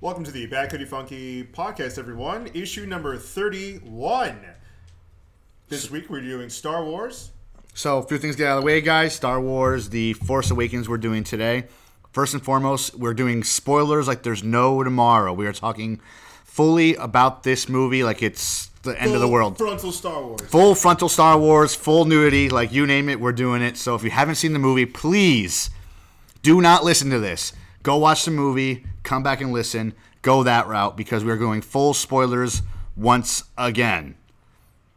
Welcome to the Bad Cody Funky podcast, everyone. Issue number 31. This week we're doing Star Wars. So, a few things get out of the way, guys. Star Wars, The Force Awakens, we're doing today. First and foremost, we're doing spoilers like there's no tomorrow. We are talking fully about this movie like it's the end of the world. Frontal Star Wars. Full frontal Star Wars, full nudity, like you name it, we're doing it. So, if you haven't seen the movie, please do not listen to this. Go watch the movie, come back and listen, go that route because we're going full spoilers once again.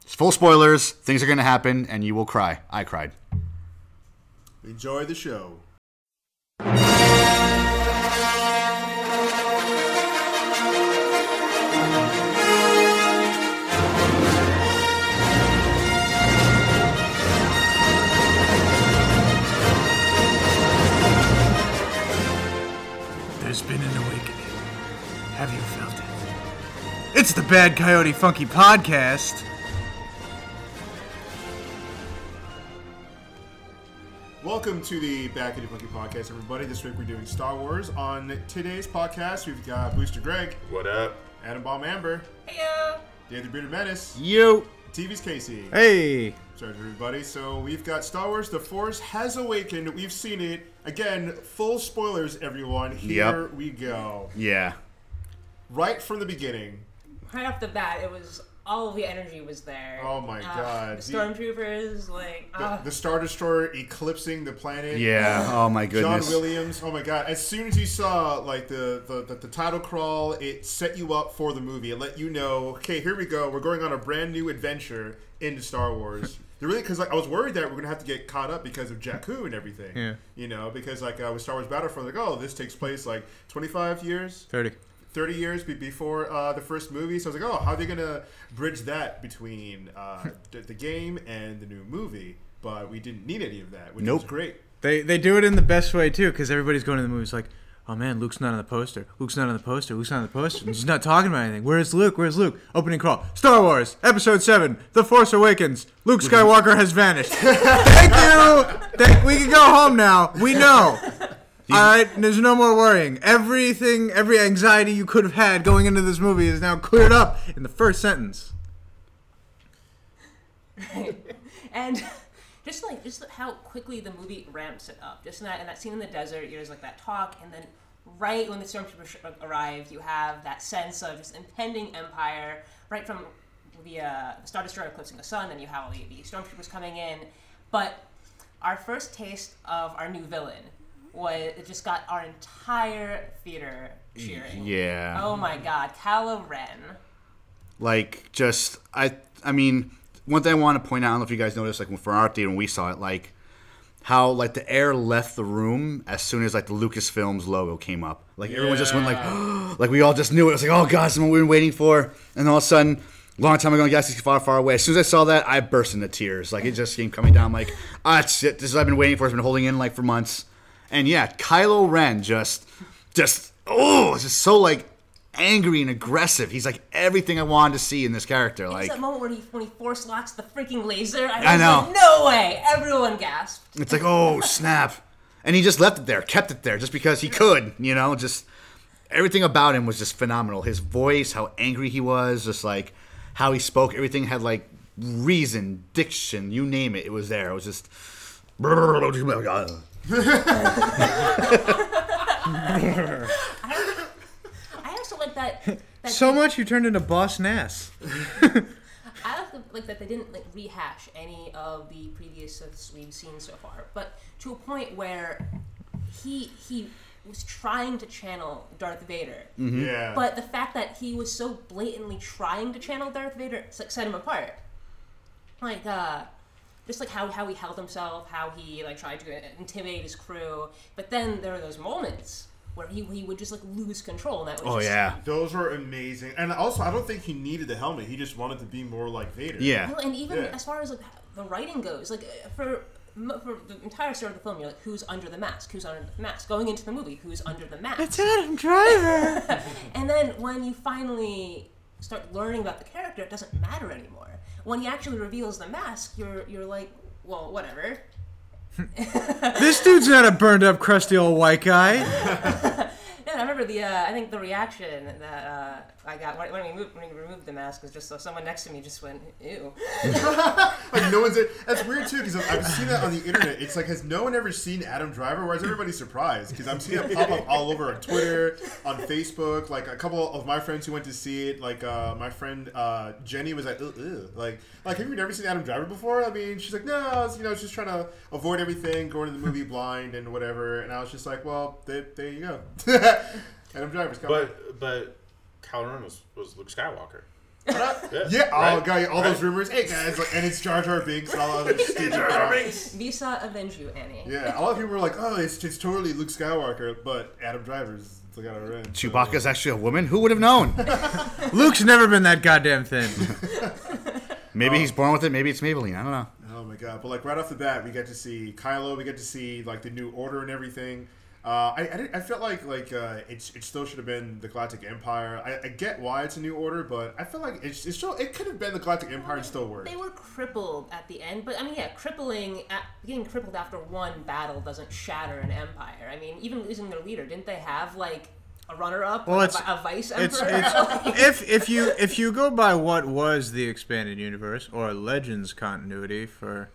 It's full spoilers, things are going to happen, and you will cry. I cried. Enjoy the show. There's been an awakening. Have you felt it? It's the Bad Coyote Funky Podcast. Welcome to the Back Cody Funky podcast, everybody. This week we're doing Star Wars. On today's podcast, we've got Booster Greg, What up? Adam Bomb Amber, Heyo. Dave the Bearded Menace, You. TV's Casey. Hey, Sorry, everybody. So we've got Star Wars: The Force Has Awakened. We've seen it again. Full spoilers, everyone. Here Yep. we go. Yeah. Right from the beginning. Right off the bat, it was all of the energy was there. Oh my Uh, God. The stormtroopers, like, The, uh, the Star Destroyer eclipsing the planet. Yeah. Oh my goodness. John. Williams. Oh my God! As soon as you saw like the, the the the title crawl, it set you up for the movie. It let you know, okay, here we go. We're going on a brand new adventure into Star Wars. Really because like I was worried that we're gonna have to get caught up because of Jakku and everything. Yeah. You know, because like uh, with Star Wars Battlefront, like oh, this takes place like 25 years, 30. 30 years before uh, the first movie. So I was like, oh, how are they gonna bridge that between uh, the, game and the new movie? But we didn't need any of that, which was Nope. great. They they do it in the best way too, because everybody's going to the movies like, oh man, Luke's not on the poster. Luke's not on the poster. Luke's not on the poster. He's not talking about anything. Where's Luke? Where's Luke? Opening crawl. Star Wars Episode Seven: The Force Awakens. Luke Skywalker has vanished. Thank you. Thank, we can go home now. We know. All right, there's no more worrying. Everything, every anxiety you could have had going into this movie is now cleared up in the first sentence. and just like just how quickly the movie ramps it up. Just in that in that scene in the desert, you there's like that talk, and then right when the stormtroopers sh- arrive, you have that sense of just impending empire. Right from the, uh, the Star Destroyer eclipsing the sun, and you have all the, the stormtroopers coming in. But our first taste of our new villain was it just got our entire theater cheering. Yeah. Oh my God, Kylo Ren. Like, just I. I mean, one thing I want to point out. I don't know if you guys noticed, like when for our theater when we saw it, like how like the air left the room as soon as like the Lucasfilms logo came up. Like everyone just went like, like we all just knew it. It was like, oh god, someone we've been waiting for. And all of a sudden, long time ago, in Galaxy Far, Far Away. As soon as I saw that, I burst into tears. Like it just came coming down. Like, ah, it's it. This is what I've been waiting for. It's been holding in like for months. And yeah, Kylo Ren just, just oh, just so like angry and aggressive. He's like everything I wanted to see in this character. It's Like that moment when he when he force locks the freaking laser. I, I was know. Like, no way! Everyone gasped. it's like oh snap, and he just left it there, kept it there, just because he could. You know, just everything about him was just phenomenal. His voice, how angry he was, just like how he spoke. Everything had like reason, diction, you name it. It was there. It was just. Oh, I also like that. that So much you turned into Boss Nass. I also like that they didn't like rehash any of the previous Siths we've seen so far, but to a point where he he was trying to channel Darth Vader, Yeah. but the fact that he was so blatantly trying to channel Darth Vader like set him apart. Like uh just like how, how he held himself, how he like tried to intimidate his crew, but then there are those moments where he, he would just like lose control, and that was Oh just, yeah, Those were amazing, and also I don't think he needed the helmet. He just wanted to be more like Vader. yeah. Well, and even Yeah. as far as like the writing goes, like uh, for for the entire start of the film, you're like, who's under the mask? Who's under the mask? Going into the movie, who's under the mask? It's Adam Driver. And then when you finally start learning about the character, it doesn't matter anymore. When he actually reveals the mask, you're you're like, well, whatever. this dude's not a burned up, crusty old white guy. Remember the. Uh, I think the reaction that uh, I got when, we moved, when we removed the mask was just so someone next to me just went, "Ew." like no one's. That's weird too because I've seen that on the internet. It's like has no one ever seen Adam Driver? Why is everybody surprised? Because I'm seeing it pop up all over on Twitter, on Facebook. Like a couple of my friends who went to see it, like uh, my friend uh, Jenny was like, "Ew, ew." like, like have you never seen Adam Driver before? I mean, she's like, no, you know, just trying to avoid everything, going to the movie blind and whatever. And I was just like, well, there, there you go. Adam Driver's coming. But but Kylo Ren was, was Luke Skywalker. yeah, oh right, god, all those rumors. Hey guys, like, and it's Jar Jar Binks and all other stupid crap. Visa avenge you, Annie. Yeah, a lot of people were like, "Oh, it's, it's totally Luke Skywalker," but Adam Driver's the guy Ren. Chewbacca's actually a woman. Who would have known? Luke's never been that goddamn thin. Maybe oh. he's born with it. Maybe it's Maybelline. I don't know. Oh my god! But like right off the bat, we get to see Kylo. We get to see like the new order and everything. Uh, I, I, I felt like like uh, it's it still should have been the Galactic Empire. I, I get why it's a new order, but I feel like it's, it's still it could have been the Galactic Empire and still work. They were crippled at the end, but I mean, yeah, crippling, at, getting crippled after one battle doesn't shatter an empire. I mean, even losing their leader, didn't they have like a runner-up, Well, it's- a, a vice It's, emperor? it's if if you if you go by what was the expanded universe or Legends continuity for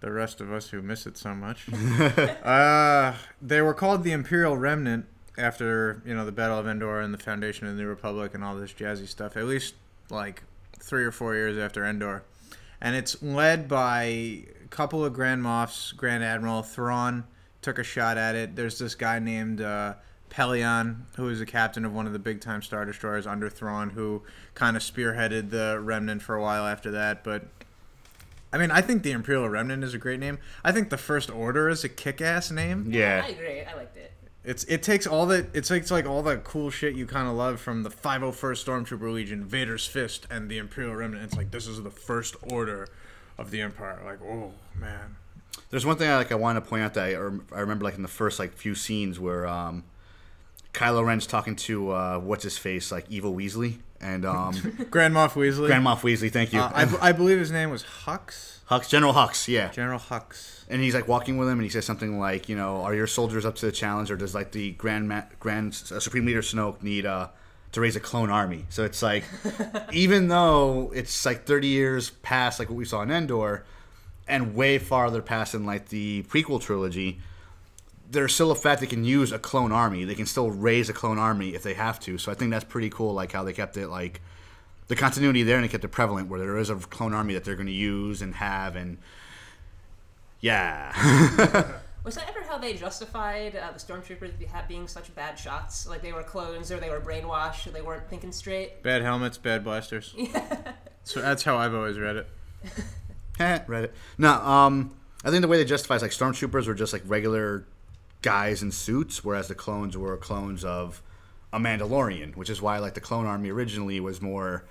the rest of us who miss it so much, uh, they were called the Imperial Remnant after you know the Battle of Endor and the foundation of the New Republic and all this jazzy stuff. At least like three or four years after Endor, and it's led by a couple of Grand Moffs. Grand Admiral Thrawn took a shot at it. There's this guy named. Uh, Pellaeon, who is a captain of one of the big time Star Destroyers under Thrawn, who kind of spearheaded the Remnant for a while after that. But I mean, I think the Imperial Remnant is a great name. I think the First Order is a kick ass name. I Yeah. agree. I liked it. It's it takes all the it takes like all the cool shit you kind of love from the 501st Stormtrooper Legion, Vader's Fist, and the Imperial Remnant. It's like this is the First Order of the Empire. Like, oh man. There's one thing I like. I want to point out that I, I remember like in the first like few scenes where um, Kylo Ren's talking to uh, what's his face like Evil Weasley and um, Grand Moff Weasley. Grand Moff Weasley. Thank you. Uh, I, b- I believe his name was Hux. Hux, General Hux. Yeah. General Hux. and he's like walking with him, and he says something like, you know, are your soldiers up to the challenge, or does like the Grand Ma- Grand uh, Supreme Leader Snoke need uh, to raise a clone army? So it's like, even though it's like 30 years past like what we saw in Endor, and way farther past in like the prequel trilogy, there's still a fact they can use a clone army. They can still raise a clone army if they have to. So I think that's pretty cool. Like how they kept it like the continuity there and they kept it prevalent where there is a clone army that they're going to use and have and yeah. Was that ever how they justified uh, the stormtroopers being such bad shots? Like they were clones, or they were brainwashed, or they weren't thinking straight. Bad helmets, bad blasters. Yeah. so that's how I've always read it. Eh, read it. No, um, I think the way they justify is like stormtroopers were just like regular guys in suits, whereas the clones were clones of a Mandalorian, which is why like the clone army originally was more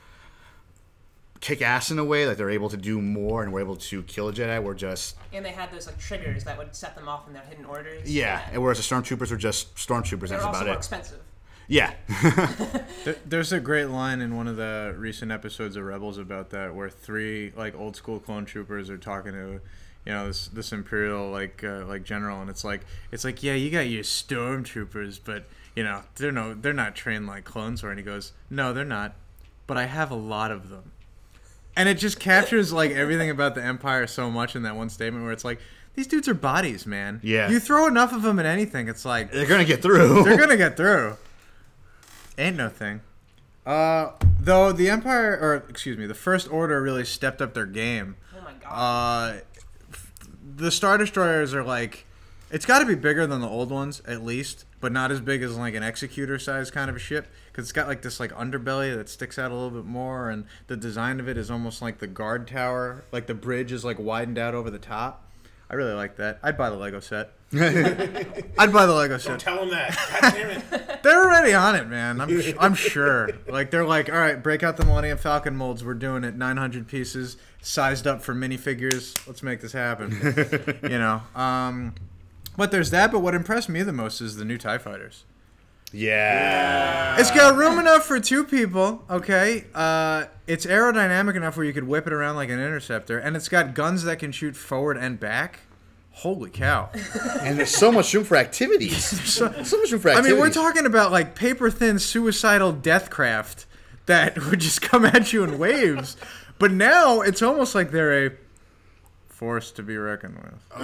kick ass in a way, like they're able to do more and were able to kill a Jedi. Were just And they had those like triggers that would set them off in their hidden orders. yeah, and whereas the stormtroopers were just stormtroopers. They're That's also about more it. expensive. Yeah, There, there's a great line in one of the recent episodes of Rebels about that, where three like old school clone troopers are talking to, you know, this this imperial like uh, like general, and it's like it's like yeah, you got your stormtroopers, but you know they're no they're not trained like clones, or and he goes, no, they're not, but I have a lot of them, and it just captures like everything about the empire so much in that one statement, where it's like these dudes are bodies, man. Yeah. you throw enough of them in anything, it's like they're gonna get through. they're gonna get through. Ain't no thing. Uh, though the Empire, or excuse me, the First Order really stepped up their game. Oh my god. Uh, f- the Star Destroyers are like, it's got to be bigger than the old ones at least, but not as big as like an Executor size kind of a ship because it's got like this like underbelly that sticks out a little bit more, and the design of it is almost like the guard tower, like the bridge is like widened out over the top. I really like that. I'd buy the Lego set. I'd buy the Lego set. Don't tell them that. God damn it. They're already on it, man. I'm, I'm sure. Like they're like, all right, break out the Millennium Falcon molds. We're doing it, 900 pieces, sized up for minifigures. Let's make this happen. you know. Um, but there's that. But what impressed me the most is the new Tie Fighters. Yeah. It's got room enough for two people. Okay. Uh, it's aerodynamic enough where you could whip it around like an interceptor, and it's got guns that can shoot forward and back. Holy cow! and there's so much room for activities. so, so much room for activities. I mean, we're talking about like paper thin suicidal deathcraft that would just come at you in waves. But now it's almost like they're a force to be reckoned with.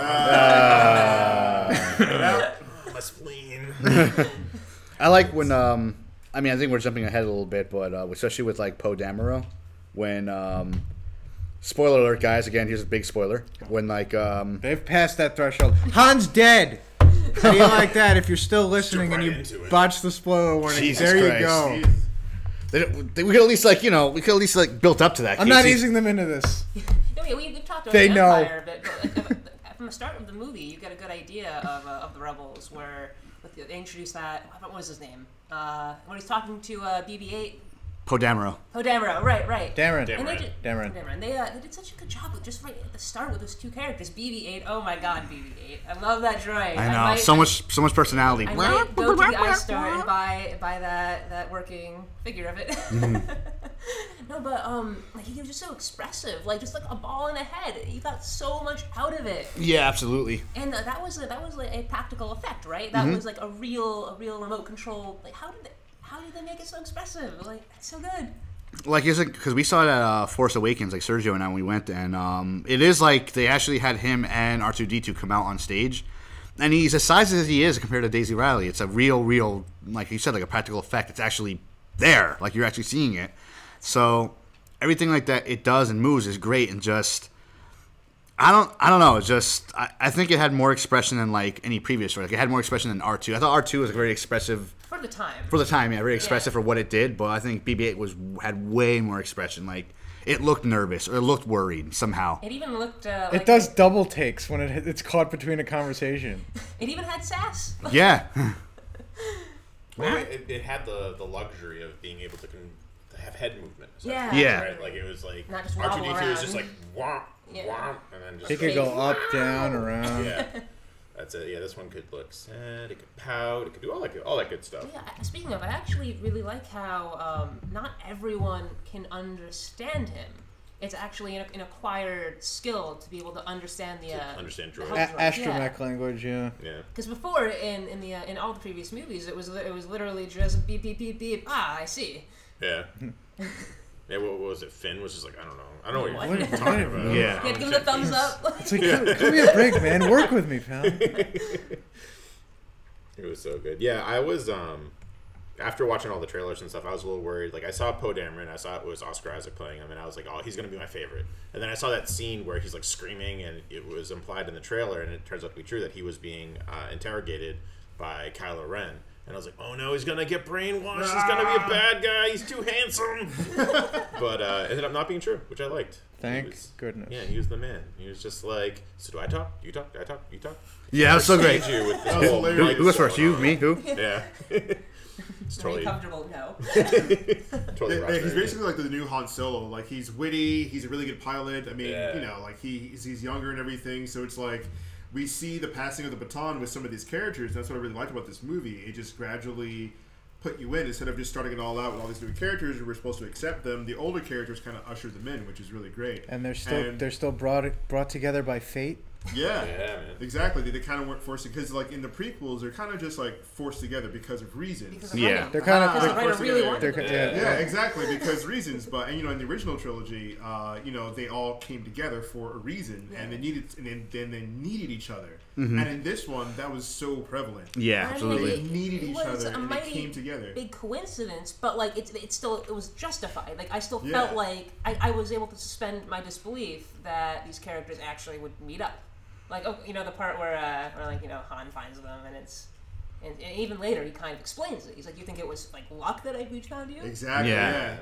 My spleen. I like when um I mean I think we're jumping ahead a little bit, but uh, especially with like Poe Dameron when um spoiler alert guys again here's a big spoiler when like um They've passed that threshold. Han's dead. How do you like that? If you're still listening and right you into it. botch the spoiler warning, Jesus there you Christ. go. They, they, we could at least like you know we could at least like built up to that. I'm not Casey. easing them into this. No, we, we've talked about They the know. Empire, but, but like, from the start of the movie, you get a good idea of, uh, of the rebels, where with the, they introduce that what was his name? Uh, when he's talking to uh, BB-8, Poe Dameron. Oh, Dameron, right, right. Dameron. And they Dameron. did, Dameron. Dameron. They, uh, they did such a good job with just right at the start with those two characters, BB-8. Oh my God, BB-8. I love that droid. I know might- so much so much personality. I might go to the iStore and buy buy that that working figure of it. Mm-hmm. no, but um, like he was just so expressive, like just like a ball in a head. You got so much out of it, Yeah, absolutely. and uh, that was a, that was like a practical effect, right? That Mm-hmm. was like a real a real remote control. Like how did they, how did they make it so expressive? Like it's so good. like is it because we saw it at uh, Force Awakens, like Sergio and I, when we went, and um, it is like they actually had him and R two D two come out on stage, and he's as size as he is compared to Daisy Ridley. It's a real, real, like you said, like a practical effect. It's actually there, like you're actually seeing it. So everything like that it does and moves is great, and just I don't, I don't know. It's just I, I think it had more expression than like any previous. Like it had more expression than R two. I thought R two was a very expressive the time. for the time, yeah, very expressive Yeah. for what it did. But I think BB-8 was had way more expression. Like it looked nervous or it looked worried somehow. it even looked. Uh, like It does double takes when it, it's caught between a conversation. It even had sass. Yeah, Well, it, it had the, the luxury of being able to, con- have head movement. Yeah. Yeah. Right? Like it was like Not just R2D2 wobble was just like womp, Yeah. womp, and then just It could go up, down, around. yeah. That's it. Yeah, this one could look sad. It could pout. It could do all that good, all that good stuff. Yeah, speaking of, I actually really like how um, not everyone can understand him. It's actually an, an acquired skill to be able to understand the. Uh, understand the droids. A- droids, yeah. astromech language, yeah. Yeah. Because before, in in the uh, in all the previous movies, it was it was literally just beep beep beep beep. Ah, I see. Yeah. yeah. What, what was it? Finn was just like I don't know. I don't know what, What? you're talking about. Yeah. Yeah, give him the thumbs up. It's like, give, give me a break, man. Work with me, pal. It was so good. Yeah, I was um after watching all the trailers and stuff, I was a little worried. Like I saw Poe Dameron, I saw it was Oscar Isaac playing him, and I was like, oh, he's gonna be my favorite. And then I saw that scene where he's like screaming, and it was implied in the trailer, and it turns out to be true that he was being uh, interrogated by Kylo Ren. And I was like, oh no, he's gonna get brainwashed. He's gonna be a bad guy. He's too handsome. but uh, ended up not being true, which I liked. He Thank was- goodness. Yeah, he was the man. He was just like, so do I talk? You talk? Do I talk? You talk? yeah, that was so great. You with this whole hilarious. mic Who goes first? You, on. me, who? Yeah. it's totally, comfortable. No. totally Yeah, rocked he's basically like the new Han Solo. Like he's witty, he's a really good pilot. I mean, Yeah. you know, like he, he's, he's younger and everything. So it's like we see the passing of the baton with some of these characters. That's what I really liked about this movie. It just gradually put you in instead of just starting it all out with all these new characters and we're supposed to accept them. The older characters kind of usher them in, which is really great. And they're still And- they're still brought brought together by fate. Yeah. Yeah, man. Exactly. They, they kind of weren't forced because, like in the prequels, they're kind of just like forced together because of reasons. Because of Yeah. writing. They're kinda- Because they're the forced really together. wanted They're it. ki- yeah, Yeah, yeah. exactly. Because reasons, but and you know, in the original trilogy, uh, you know, they all came together for a reason, and they needed, and then, then they needed each other. And in this one, that was so prevalent. Yeah, I absolutely. They needed each other, a and they mighty came together. Big coincidence, but like it's it's still it was justified. Like I still Yeah. felt like I, I was able to suspend my disbelief that these characters actually would meet up. Like oh, you know the part where uh, where like you know Han finds them and it's. And, and even later, he kind of explains it. He's like, "You think it was like luck that I we found you?" Exactly. Yeah. Yeah.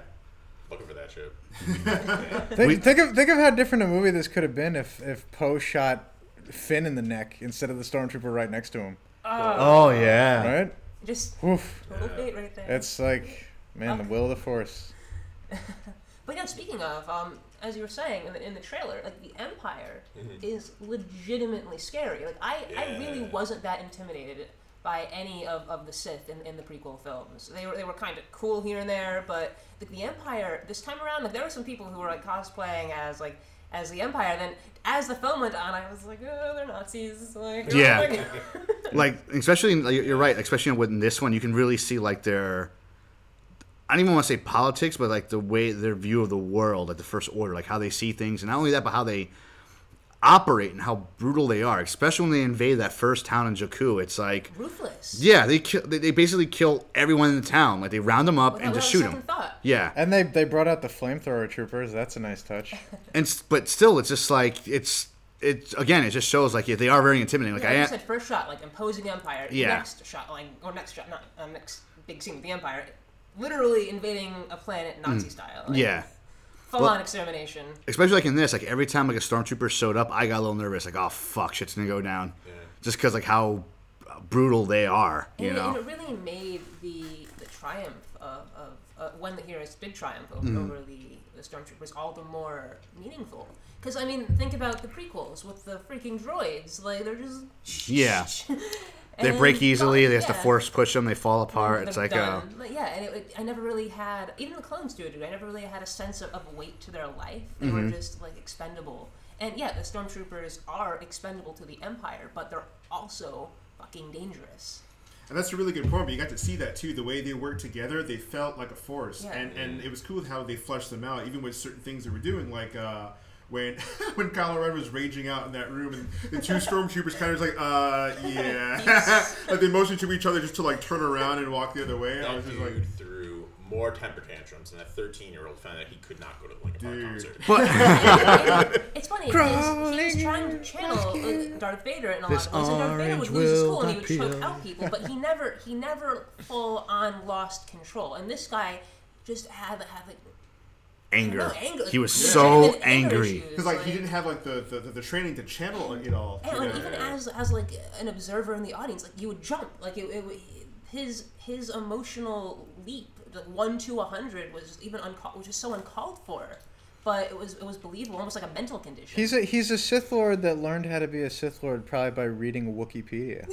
Looking for that shit. Think, think of think of how different a movie this could have been if if Poe shot Finn in the neck instead of the stormtrooper right next to him. Oh yeah. Right? Just Oof. total fate right there. It's like man, the will of the force. But yeah, speaking of, um, as you were saying in the, in the trailer, like the Empire mm-hmm. is legitimately scary. Like I, I really wasn't that intimidated by any of, of the Sith in, in the prequel films. They were they were kind of cool here and there, but the, the Empire this time around, like there were some people who were like cosplaying as like as the Empire. Then as the film went on, I was like, oh, they're Nazis. Like, Yeah. like especially in, you're right especially with this one you can really see like their i don't even want to say politics but like the way their view of the world like the first order like how they see things and not only that but how they operate and how brutal they are especially when they invade that first town in jakku it's like Ruthless. yeah they kill they, they basically kill everyone in the town like they round them up Without- and just without shoot a them thought. yeah And they they brought out the flamethrower troopers. That's a nice touch. and s- but still it's just like it's it's again it just shows like yeah, they are very intimidating like Yeah, i you am said first shot, like imposing empire. Yeah. Next shot, like or next shot, not uh, next big scene with the empire. Literally invading a planet Nazi style. Like, yeah Full Well- on extermination. especially like in this, like every time like a stormtrooper showed up, I got a little nervous. Like, oh fuck, shit's gonna go down, just because like how brutal they are, you and, know. and it really made the the triumph of, of uh, when the heroes did triumph over, Mm-hmm. over the, the stormtroopers all the more meaningful. Because I mean, think about the prequels with the freaking droids. Like they're just Yeah. They break easily. gone, They have to force push them. They fall apart. It's like, uh, done. But yeah, and it, it, I never really had even the clones do it. I never really had a sense of, of weight to their life. They Mm-hmm. were just like expendable. And yeah, the stormtroopers are expendable to the Empire, but they're also fucking dangerous. And that's a really good point. But you got to see that too. The way they worked together, they felt like a force, Yeah. and and it was cool how they fleshed them out, even with certain things they were doing, like. uh when when Kylo Ren was raging out in that room, and the two stormtroopers kind of was like, uh, yeah, like they motioned to each other just to like turn around and walk the other way. I That was just dude like, threw more temper tantrums, and that 13 year old found out he could not go to the Linkin Park Dude. concert. It's funny. He was, he was trying to channel uh, Darth Vader in a lot This of ways. And Darth Vader would lose his cool and he would choke out people, but he never, he never full on lost control. And this guy just had had like anger. no, anger. He was Yeah. so Anger angry. because like he didn't have like the, the, the training to channel it all. And like, know? even as as like an observer in the audience, like you would jump. Like it, it his his emotional leap, like one to a hundred, was even uncalled, was just so uncalled for. But it was it was believable, almost like a mental condition. He's a he's a Sith Lord that learned how to be a Sith Lord probably by reading Wikipedia.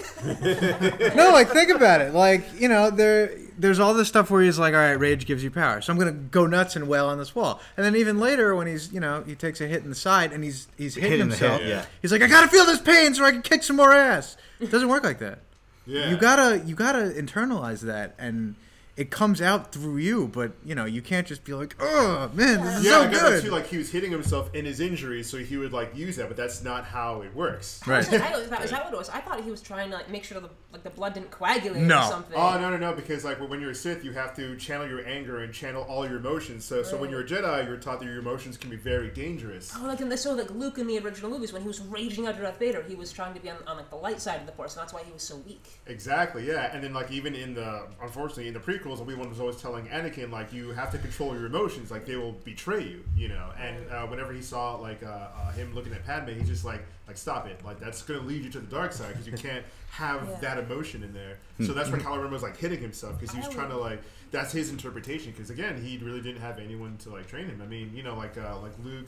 no, like think about it. Like you know, there there's all this stuff where he's like, all right, rage gives you power, so I'm gonna go nuts and wail on this wall. And then even later, when he's you know he takes a hit in the side and he's he's hitting Hit himself, head, yeah. he's like, I gotta feel this pain so I can kick some more ass. It doesn't work like that. yeah. You gotta you gotta internalize that and. It comes out through you, but you know you can't just be like, "Oh man, this is Yeah, so I got that good." too. Like he was hitting himself in his injury, so he would like use that, but that's not how it works. right. Is that, is that- is that what it was? I thought he was trying to like make sure the like the blood didn't coagulate No. or something. Oh no no no! Because like when you're a Sith, you have to channel your anger and channel all your emotions. So so when you're a Jedi, you're taught that your emotions can be very dangerous. Oh, like in the so like Luke in the original movies when he was raging out Darth Vader, he was trying to be on, on like the light side of the Force, and that's why he was so weak. Exactly, yeah. And then like even in the unfortunately in the prequels, Obi Wan was always telling Anakin like you have to control your emotions, like they will betray you, you know. And uh, whenever he saw like uh, uh, him looking at Padme, he's just like like stop it, like that's gonna lead you to the dark side because you can't have Yeah. that emotion in there. So that's when Kylo Ren was like hitting himself because he was trying to like that's his interpretation because again he really didn't have anyone to like train him. I mean you know like uh, like Luke.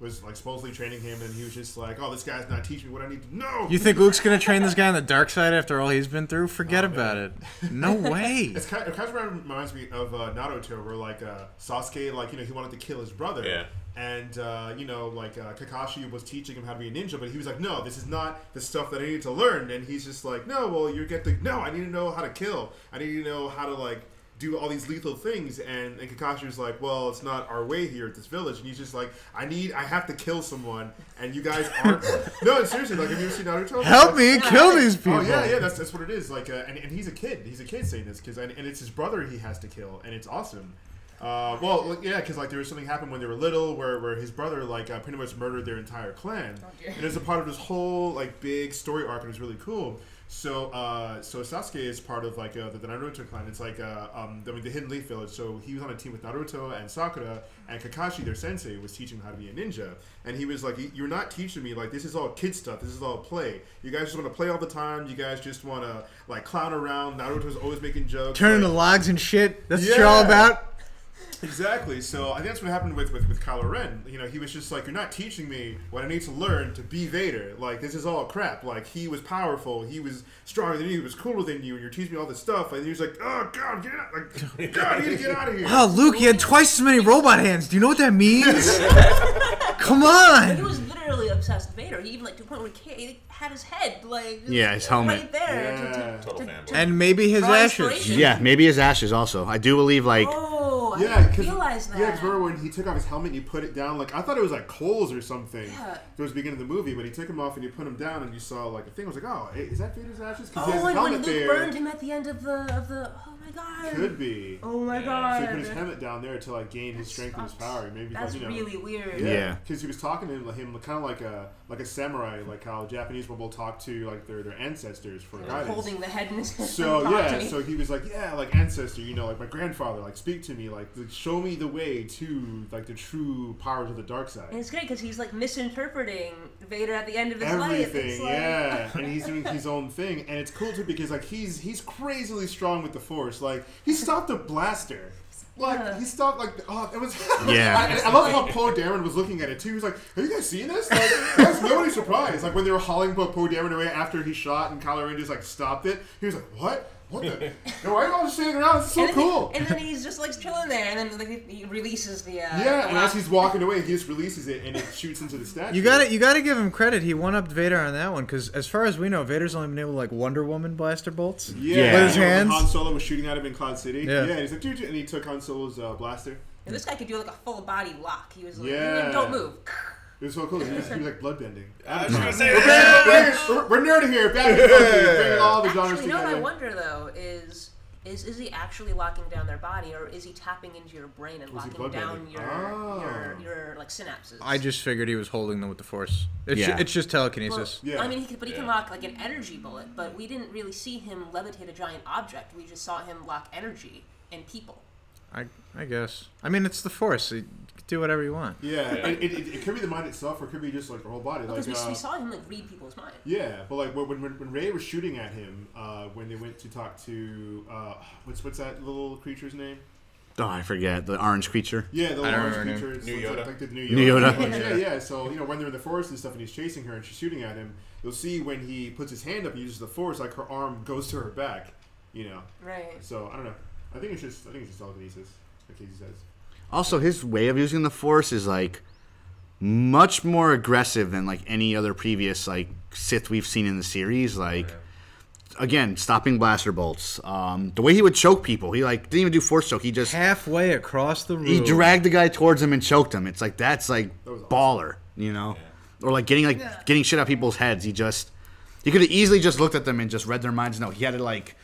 Was like supposedly training him, and he was just like, "Oh, this guy's not teaching me what I need to know." You think Luke's gonna train this guy on the dark side after all he's been through? Forget Oh, about man. it. No way. It's kind, it kind of reminds me of uh, Naruto, where like uh, Sasuke, like you know, he wanted to kill his brother, Yeah. and uh, you know, like uh, Kakashi was teaching him how to be a ninja, but he was like, no, this is not the stuff that I need to learn, and he's just like, no, well, you get the no, I need to know how to kill, I need to know how to like do all these lethal things, and, and Kakashi was like, well, it's not our way here at this village, and he's just like, I need, I have to kill someone, and you guys aren't. no, seriously, like, have you ever seen Naruto? Help That's- me kill these people. Oh yeah, yeah, that's, that's what it is. Like, uh, and, and he's a kid. He's a kid saying this because, and, and it's his brother he has to kill, and it's awesome. Uh, well, like, yeah, because like there was something happened when they were little, where, where his brother like uh, pretty much murdered their entire clan, dear. and it's a part of this whole like big story arc, and it was really cool. So, uh, so Sasuke is part of like uh, the, the Naruto clan. It's like uh, um, I mean, the Hidden Leaf Village. So he was on a team with Naruto and Sakura, and Kakashi, their sensei, was teaching him how to be a ninja. And he was like, "You're not teaching me like this is all kid stuff. This is all play. You guys just want to play all the time. You guys just want to like clown around. Naruto's always making jokes. Turning like, the logs and shit. That's what you're all about. Exactly. So I think that's what happened with, with, with Kylo Ren. You know, he was just like, you're not teaching me what I need to learn to be Vader. Like, this is all crap. Like, he was powerful. He was stronger than you. He was cooler than you. And you're teaching me all this stuff. And he was like, oh, God, get out. Like, God, you need to get out of here. Oh, Luke, he had twice as many robot hands. Do you know what that means? Come on. He was literally obsessed with Vader. He even like to the point where he had his head like Yeah, his helmet. right there. Yeah. to- Total to- fanboy. to- And maybe his Draw ashes. inspiration. Yeah, maybe his ashes also. I do believe like Oh, Oh, I Yeah, didn't because realize that. yeah, 'cause remember when he took off his helmet and he put it down? Like I thought it was like coals or something. Yeah. Towards the beginning of the movie, but he took him off and he put him down, and you saw like the thing. I was like, oh, is that Vader's ashes? Because he oh, has Oh, and when Luke there. burned him at the end of the of the. Oh my god. Could be. Oh my Yeah. god. So he put his helmet down there to like gain his strength and his power. Maybe That's like, you know, really weird. Yeah. because he was talking to him, like, him kind of like a like a samurai, like how Japanese people talk to like their, their ancestors for guidance. Holding the head in his hand. So yeah, so he was like, yeah, like ancestor, you know, like my grandfather, like speak to me, like like, show me the way to like the true powers of the dark side. And it's great because he's like misinterpreting Vader at the end of his life. Everything, It's like, yeah, and he's doing his own thing, and it's cool too because like he's he's crazily strong with the force. Like he stopped a blaster. Like Yeah. he stopped like oh it was Yeah. I, I love how Poe Dameron was looking at it too. He was like, "Have you guys seen this?" Like, that's nobody surprised. Like when they were hauling Poe Poe Dameron away after he shot and Kylo Ren just like stopped it. He was like, "What? What the? No, why are you all just standing around? It's so and cool." He, and then he's just like chilling there, and then like, he releases the. Uh, yeah, and as he's walking away, he just releases it and it shoots into the statue. You got to You got to give him credit. He one upped Vader on that one because, as far as we know, Vader's only been able to like Wonder Woman blaster bolts. Yeah, Yeah. With his you know, hands? Han Solo was shooting at him in Cloud City. Yeah. Yeah, he's like, dude, and he took Han Solo's uh, blaster. And this guy could do like a full body lock. He was like, Yeah. don't move. It was so cool. He was, he was like bloodbending. I was gonna say We're, that. we're, we're nerding here. Back and forth, bringing all the genres Actually, you know what I wonder though is. Is, is he actually locking down their body, or is he tapping into your brain and Was locking down your, Oh. your your like synapses? I just figured he was holding them with the Force. It's, Yeah. ju- it's just Well, telekinesis. Yeah. I mean, he could, but he can lock like an energy bullet. But we didn't really see him levitate a giant object. We just saw him lock energy in people. I, I guess. I mean, it's the Force. You can do whatever you want. Yeah, It, it, it, it could be the mind itself, or it could be just like the whole body. Like, Because we, uh, we saw him like read people's mind. yeah, but like when when, when Rey was shooting at him, uh, when they went to talk to uh, what's what's that little creature's name? oh I forget the orange creature. Yeah, the orange creature. it's New like- Yoda. Like the new Yoda. New Yoda. Like, yeah, yeah. So you know when they're in the forest and stuff, and he's chasing her and she's shooting at him. You'll see when he puts his hand up and uses the force, like her arm goes to her back. You know. Right. So I don't know. I think it's just I think it's just telekinesis, like Casey says. Also, his way of using the Force is like much more aggressive than like any other previous like Sith we've seen in the series. Like again, stopping blaster bolts. Um, the way he would choke people, he like didn't even do Force choke. He just Halfway across the room. he dragged the guy towards him and choked him. It's like that's like That was awesome. baller, you know, or like getting like getting shit out of people's heads. He just he could have easily just looked at them and just read their minds. No, he had to like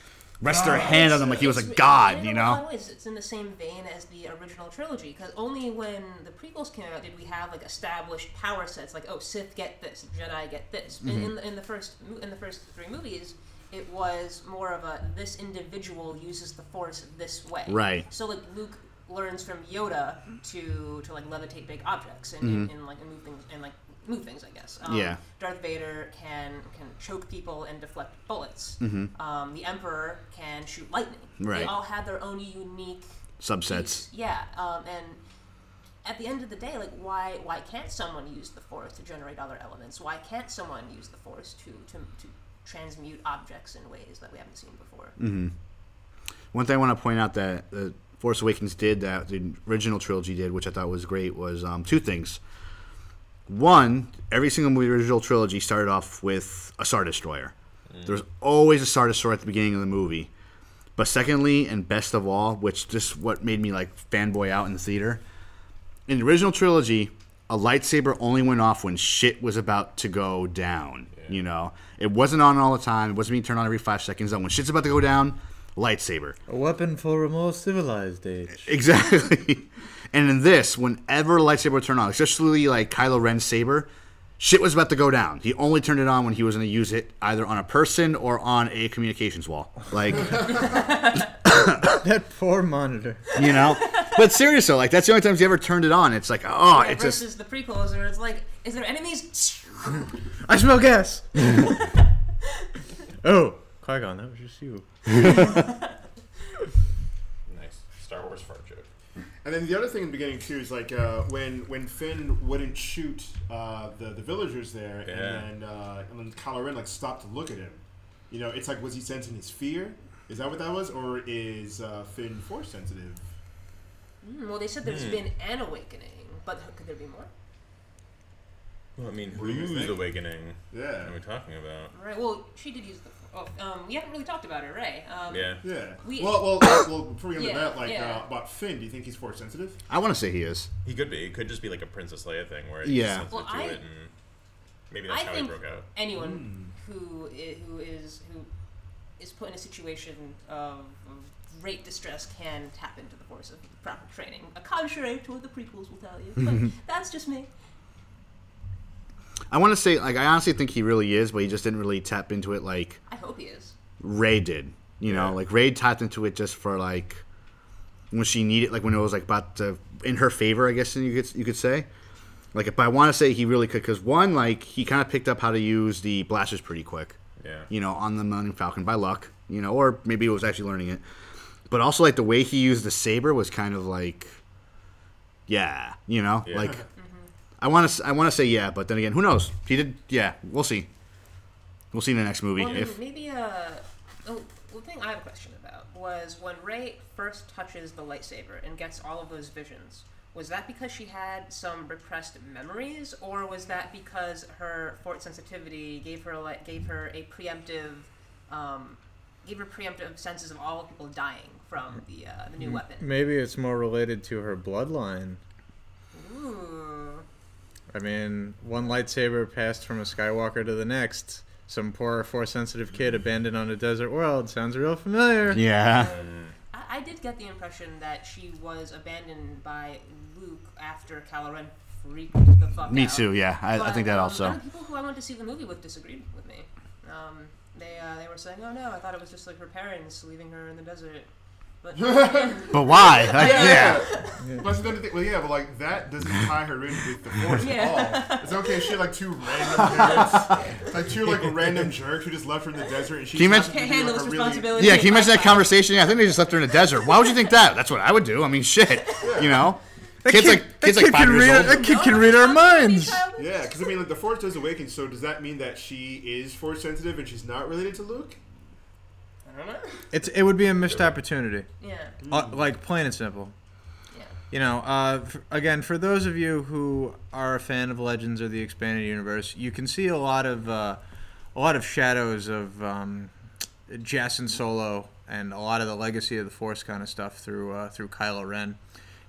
rest their hand on them like he was a god, you know. ways, it's in the same vein as the original trilogy. Because only when the prequels came out did we have like established power sets. Like, oh, Sith get this, Jedi get this. In- Mm-hmm. In, the, in the first mo- in the first three movies, it was more of a this individual uses the Force this way. Right. So like Luke learns from Yoda to to like levitate big objects and, and, and like move things and like move things. I guess. Um, Mm-hmm. Yeah. Darth Vader can can choke people and deflect bullets. Um, the Emperor can shoot lightning. Right. They Mm-hmm. All had their own unique Subsets. piece. Yeah. Um, and at the end of the day, like why why can't someone use the Force to generate other elements? Why can't someone use the Force to to, to transmute objects in ways that we haven't seen before? Mm. One thing I want to point out that the Force Awakens did that the original trilogy did, which I thought was great, was um, two things. One, every single movie original trilogy started off with a Star Destroyer. There was always a Star Destroyer at the beginning of the movie. But secondly, and best of all, which just what made me like fanboy out in the theater, in the original trilogy, a lightsaber only went off when shit was about to go down. You know, it wasn't on all the time. It wasn't being turned on every five seconds. When shit's about to go down, lightsaber. A weapon for a more civilized age. Exactly. and in this, whenever a lightsaber would turn on, especially like Kylo Ren's saber, shit was about to go down. He only turned it on when he was going to use it either on a person or on a communications wall. Like, That poor monitor. you know. But seriously, like that's the only times he ever turned it on. It's like, oh, Yeah, it's just versus the prequels, where it's like, is there enemies? I smell gas. oh, Qui Gon, that was just you. Nice Star Wars fart joke. And then the other thing in the beginning too is like uh, when when Finn wouldn't shoot uh, the the villagers there, Yeah. and then uh, and then Kylo Ren like stopped to look at him. You know, it's like was he sensing his fear? Is that what that was, or is uh, Finn force sensitive? Hmm, well, they said there's Hmm. been an awakening, but could there be more? Well, I mean, do you whose awakening Yeah. are we talking about? Right. Well, she did use the. Oh, um, we haven't really talked about her, Rey. Um, Yeah. Yeah. We- well, well, well. Before we get into Yeah, that, like yeah. uh, about Finn, do you think he's force sensitive? I want to say he is. He could be. It could just be like a Princess Leia thing where he's Yeah. sensitive Well, to I- it and maybe that's I how think he broke out. anyone who is, who is who is put in a situation of, of great distress can tap into the force of proper training. A contrary to what the prequels will tell you, but that's just me. I want to say like I honestly think he really is, but he just didn't really tap into it like I hope he is. Rey did. You know, Yeah. like Rey tapped into it just for like when she needed, like when it was like about to, in her favor, I guess you could you could say. Like, if I want to say he really could because one, like he kind of picked up how to use the blasters pretty quick. Yeah. You know, on the Millennium Falcon by luck. You know, or maybe he was actually learning it. But also, like the way he used the saber was kind of like, yeah, you know, Yeah. like. I want to. I want to say yeah, but then again, who knows? He did. Yeah, we'll see. We'll see in the next movie. Well, if maybe uh, oh, one thing I have a question about was when Rey first touches the lightsaber and gets all of those visions. Was that because she had some repressed memories, or was that because her force sensitivity gave her like gave her a preemptive, um, gave her preemptive senses of all people dying from the uh, the new weapon? Maybe it's more related to her bloodline. Ooh. I mean, one lightsaber passed from a Skywalker to the next. Some poor force sensitive kid abandoned on a desert world. Sounds real familiar. yeah, I, I did get the impression that she was abandoned by Luke after Kylo Ren freaked the fuck me out. too. Yeah, I, I think that um, also. other people who I went to see the movie with disagreed with me. Um, they uh, they were saying, "Oh no, I thought it was just like her parents leaving her in the desert." But But why? Like, yeah. But then the thing, well, yeah, but like that doesn't tie her in with the force Yeah. at all. It's okay. She had like two random parents, like two like random jerks who just left her in the desert, and she can imagine, can't handle like, this a really- responsibility. Yeah, can you imagine that conversation? Yeah, I think they just left her in a desert. Why would you think that? That's what I would do. I mean, shit. You know, That kids kid- like kids that like kid five can years read, old. That kid No can read our minds. Yeah, because I mean, like the force does awaken. So does that mean that she is force sensitive and she's not related to Luke? I don't know. It's it would be a missed opportunity. Yeah, Uh, like plain and simple. yeah. You know, uh, f again, for those of you who are a fan of Legends or the expanded universe, you can see a lot of uh, a lot of shadows of um, Jacen Solo and a lot of the legacy of the Force kind of stuff through uh, through Kylo Ren.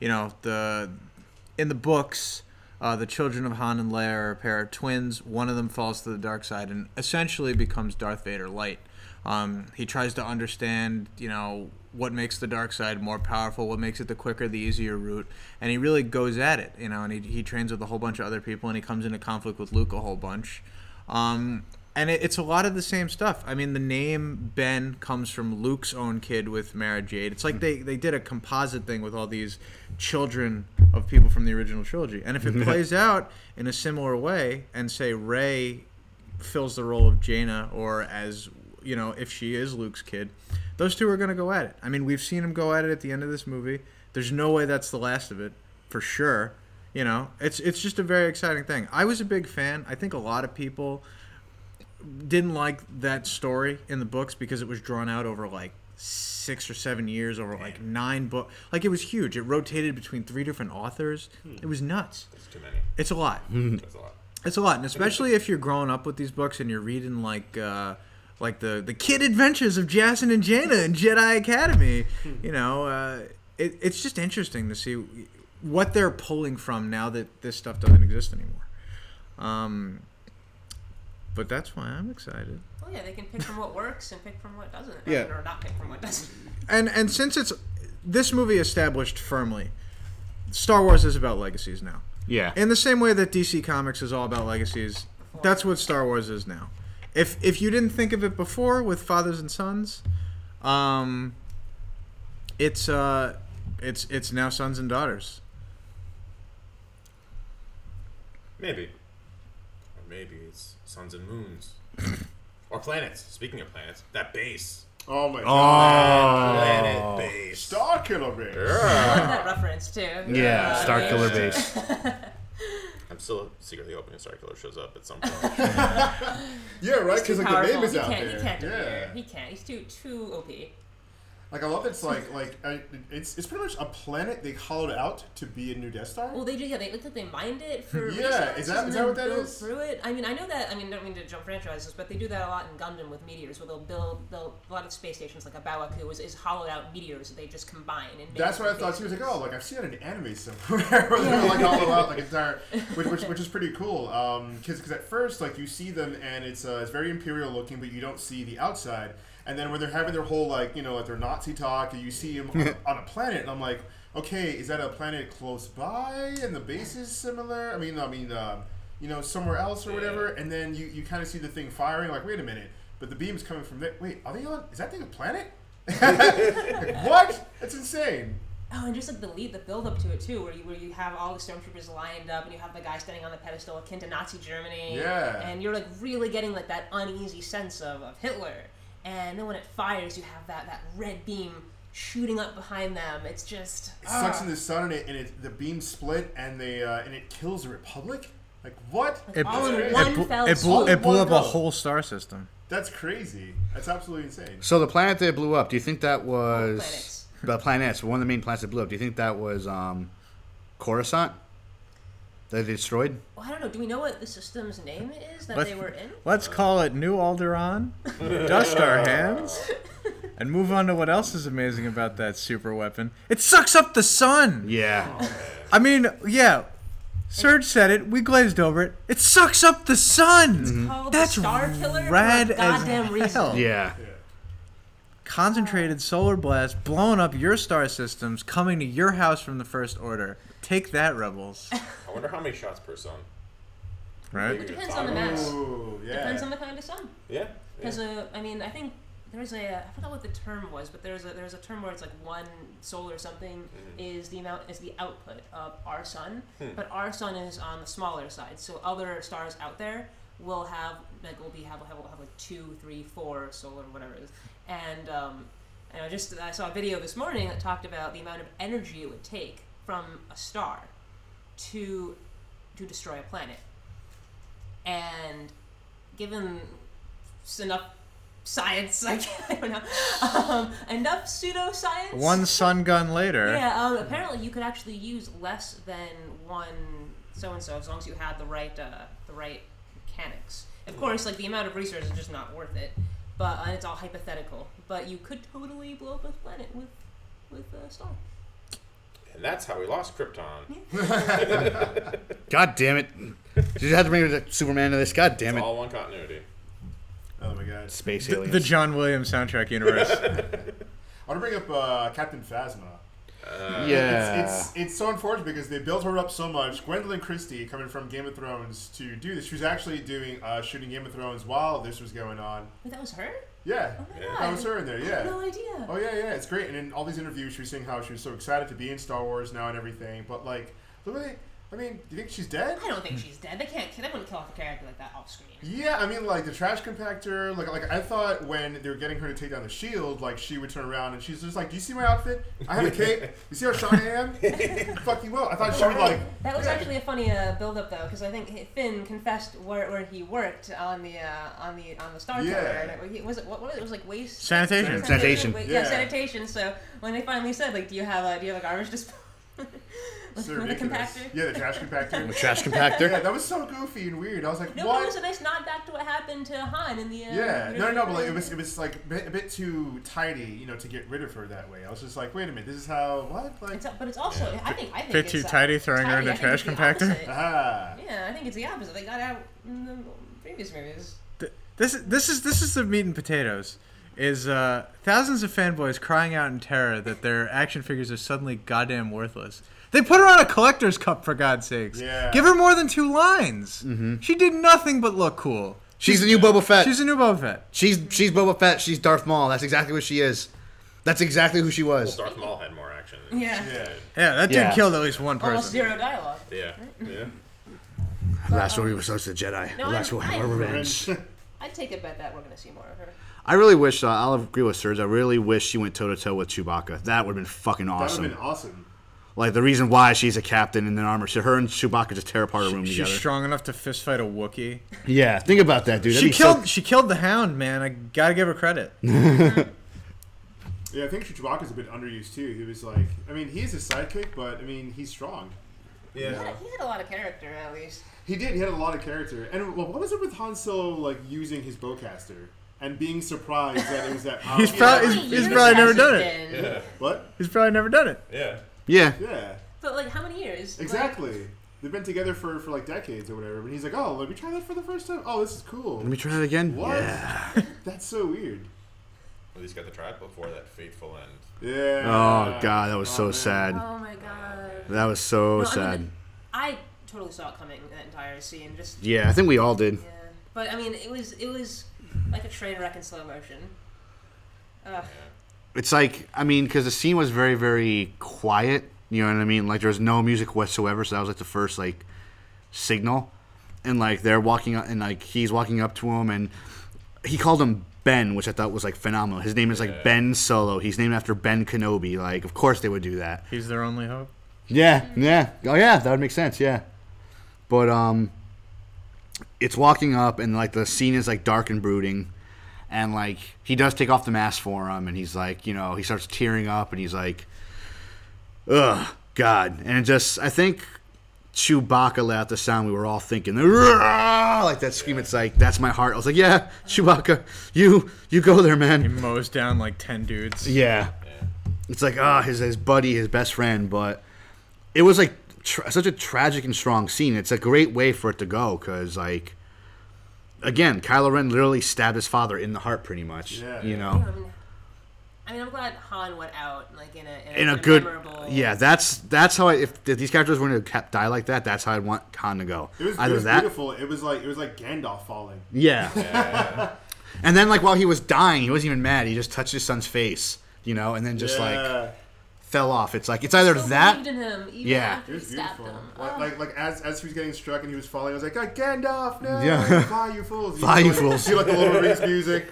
You know, the in the books, uh, the children of Han and Leia are a pair of twins. One of them falls to the dark side and essentially becomes Darth Vader light. Um, he tries to understand, you know, what makes the dark side more powerful, what makes it the quicker, the easier route, and he really goes at it, you know. And he, he trains with a whole bunch of other people, and he comes into conflict with Luke a whole bunch. Um, and it, it's a lot of the same stuff. I mean, the name Ben comes from Luke's own kid with Mara Jade. It's like they, they did a composite thing with all these children of people from the original trilogy. And if it plays out in a similar way, and say Rey fills the role of Jaina, or as you know, if she is Luke's kid, those two are going to go at it. I mean, we've seen them go at it at the end of this movie. There's no way that's the last of it, for sure. You know, it's it's just a very exciting thing. I was a big fan. I think a lot of people didn't like that story in the books because it was drawn out over like six or seven years, over like nine book. Like it was huge. It rotated between three different authors. It was nuts. It's too many. It's a lot. That's a lot. It's a lot, and especially if you're growing up with these books and you're reading like uh, like the the kid adventures of Jacen and Jaina in Jedi Academy. You know, uh, it, it's just interesting to see what they're pulling from now that this stuff doesn't exist anymore. Um, but that's why I'm excited. Well, yeah, they can pick from what works and pick from what doesn't. Yeah. Or not pick from what doesn't. And and since it's this movie established firmly, Star Wars is about legacies now. Yeah. In the same way that DC Comics is all about legacies, that's what Star Wars is now. If if you didn't think of it before with fathers and sons, um, it's uh, it's it's now sons and daughters. Maybe. Or maybe it's suns and moons. or planets. Speaking of planets, that base. Oh my god! Planet base. Star Killer Base. I like that reference too. Yeah, Uh, Star. Killer Base. I'm still secretly hoping a Star Killer shows up at some point. Yeah, right. Because like the name is he out can't, there. He can't yeah. appear. He can't. He's too too OP. Like I love it's like like I, it's it's pretty much a planet they hollowed out to be a new Death Star. Well, they do. Yeah, they looked like they mined it for Yeah, is that, is that what that is? Through it. I mean, I know that. I mean, I don't mean to jump franchises, but they do that a lot in Gundam with meteors, where they'll build they'll, a lot of space stations like A Baoa Qu is, is hollowed out meteors that they just combine and. That's what I thought. She was like, "Oh, like I've seen it in anime somewhere where they're like hollow out like entire," which, which, which is pretty cool. Um, because at first, like you see them and it's uh, it's very imperial looking, but you don't see the outside. And then when they're having their whole like you know like their Nazi talk, and you see them on, on a planet, and I'm like, okay, is that a planet close by and the base is similar? I mean, I mean, um, you know, somewhere else or whatever. And then you you kind of see the thing firing. Like, wait a minute, but the beam's coming from there. Wait, are they on? Is that thing a planet? Like, what? That's insane. Oh, and just like the lead, the build up to it too, where you where you have all the stormtroopers lined up, and you have the guy standing on the pedestal akin to Nazi Germany. Yeah. And you're like really getting like that uneasy sense of, of Hitler. And then when it fires, you have that that red beam shooting up behind them. It's just It sucks ah. in the sun and it, and it the beam split and they uh, and it kills the Republic. Like what? It, all in it, one blew- fell it blew, it blew up a whole star system. That's crazy. That's absolutely insane. So the planet that blew up, do you think that was planets. the planets? One of the main planets that blew up. Do you think that was um, Coruscant that they destroyed? Well, I don't know. Do we know what the system's name is that Let's- they were in? Let's call it New Alderaan, dust our hands, and move on to what else is amazing about that super weapon. It sucks up the sun! Yeah. Oh, I mean, yeah, Serge said it, we glazed over it. It sucks up the sun! Mm-hmm. Called That's the Star Killer rad for a as goddamn reason. hell. Yeah. Concentrated solar blast blowing up your star systems, coming to your house from the First Order. Take that, rebels. I wonder how many shots per sun. Right? It depends on the mass. Ooh, yeah. Depends on the kind of sun. Yeah. yeah. Because uh, I mean, I think there's a I forgot what the term was, but there's a there's a term where it's like one solar something is the amount is the output of our sun, but our sun is on the smaller side. So other stars out there will have like will be have will have, will have like two, three, four solar whatever it is, and um, and I just I saw a video this morning that talked about the amount of energy it would take from a star to to destroy a planet, and given enough science, like I don't know, um, enough pseudoscience. One sun gun later. Yeah, um, apparently you could actually use less than one so and so as long as you had the right uh, the right mechanics. Of course, like the amount of research is just not worth it, but and it's all hypothetical. But you could totally blow up a planet with with a star. And that's how we lost Krypton. God damn it. Did you have to bring Superman to this? God damn It's it. all one continuity. Oh my god. Space The, aliens. the John Williams soundtrack universe. I want to bring up uh, Captain Phasma. yeah. It's, it's it's so unfortunate because they built her up so much. Gwendoline Christie coming from Game of Thrones to do this. She was actually doing uh, shooting Game of Thrones while this was going on. Wait, that was her? Yeah, Oh my god! that was her in there. I Yeah. no idea. Oh yeah, yeah, it's great. And in all these interviews, she was saying how she was so excited to be in Star Wars now and everything. But like, look at it. I mean, do you think she's dead? I don't think she's dead. They can't. They wouldn't kill off a character like that off screen. Yeah, I mean, like the trash compactor. Like, like I thought when they were getting her to take down the shield, like she would turn around and she's just like, "Do you see my outfit? I have a cape. You see how shiny I am? Fuck you well." I thought she would like. That was actually a funny uh, build-up though, because I think Finn confessed where, where he worked on the uh, on the on the Star Yeah. Killer. And it, was it what, what it was like waste Sanitation. Sanitation. Wait, yeah. Yeah. sanitation. So when they finally said like, do you have a do you have a garbage disposal? So with, with a ridiculous. compactor. Yeah, the trash compactor. The trash compactor. yeah, that was so goofy and weird. I was like, No, what? but it was a nice nod back to what happened to Han in the. Uh, Yeah, no, no, no, but like it was, it was like a bit, a bit too tidy, you know, to get rid of her that way. I was just like, wait a minute, this is how what? Like, It's, but it's also I think I think Bit it's, too uh, tidy throwing her in tidy. a I think trash it's the compactor? ah, Yeah, I think it's the opposite. They got out in the previous movies. This is this is this is the meat and potatoes. Is uh, thousands of fanboys crying out in terror that their action figures are suddenly goddamn worthless. They put her on a collector's cup for God's sakes. Yeah. Give her more than two lines. She did nothing but look cool. She's the new Boba Fett. She's a new Boba Fett. She's she's Boba Fett. She's Darth Maul. That's exactly what she is. That's exactly who she Well, was. Darth Maul had more action. Than Yeah. she Yeah. Yeah, that dude Yeah. killed at least one person. Almost person. zero dialogue. Yeah. Yeah. The last story was such a Jedi. No, the last I- one, I- revenge. I'd take a bet that we're gonna see more of her. I really wish. Uh, I'll agree with Serge. I really wish she went toe to toe with Chewbacca. That would have been fucking awesome. that would have been awesome. Like the reason why she's a captain in an armor. So her and Chewbacca just tear apart a room She's together. strong enough to fist fight a Wookiee. Yeah, think about that, dude. That'd She be so- killed. She killed the Hound, man. I gotta give her credit. Yeah, I think Chewbacca's a bit underused too. He was like, I mean, he is a sidekick, but I mean, he's strong. Yeah, he had a lot of character at least. He did. He had a lot of character. And well, what was it with Han Solo like using his bowcaster and being surprised that it was that powerful? He's probably- he's- he's probably never done it. Yeah. what? He's probably never done it. Yeah. Yeah. Yeah, But like, how many years? Like, exactly. They've been together for, for like decades or whatever. But he's like, oh, let me try that for the first time. Oh, this is cool. Let me try that again. What? Yeah. That's so weird. At least got to try it before that fateful end. Yeah. Oh god, that was Oh, so man. sad. oh my god. That was so No, I sad. mean, I totally saw it coming. That entire scene, just Yeah, I think we all did. yeah. But I mean, it was it was like a train wreck in slow motion. Ugh. It's like I mean, because the scene was very very quiet. You know what I mean? Like there was no music whatsoever. So that was like the first like signal, and like they're walking up, and like he's walking up to him, and he called him Ben, which I thought was like phenomenal. His name is like Yeah. Ben Solo. He's named after Ben Kenobi. Like, of course they would do that. He's their only hope. Yeah, yeah. Oh yeah, that would make sense, yeah. But um it's walking up and like the scene is like dark and brooding and like he does take off the mask for him and he's like, you know, he starts tearing up and he's like Ugh, God. And it just I think Chewbacca let out the sound we were all thinking "Rah!" like that scream it's like that's my heart. I was like, Yeah, Chewbacca, you you go there, man He mows down like ten dudes. Yeah. Yeah. It's like ah, his his buddy, his best friend, but it was like tra- such a tragic and strong scene. It's a great way for it to go because like again, Kylo Ren literally stabbed his father in the heart, pretty much. Yeah. you You know, know, I mean, I mean, I'm glad Han went out like in a in a, in a in good memorable. yeah. That's that's how I if, if these characters were going to die like that, that's how I'd want Han to go. It was, it was that, beautiful. It was like it was like Gandalf falling. yeah. and then like while he was dying, he wasn't even mad. He just touched his son's face, you know, and then just like Yeah. Fell off. It's like it's either Still that. believed in him, even Yeah. after It he was beautiful. him. Like, Oh. like, like as as he was getting struck and he was falling, I was like, "God, Gandalf, no! Yeah. Fly, you fools! Fly, see, you like, fools. See, like the Lord of the Rings music,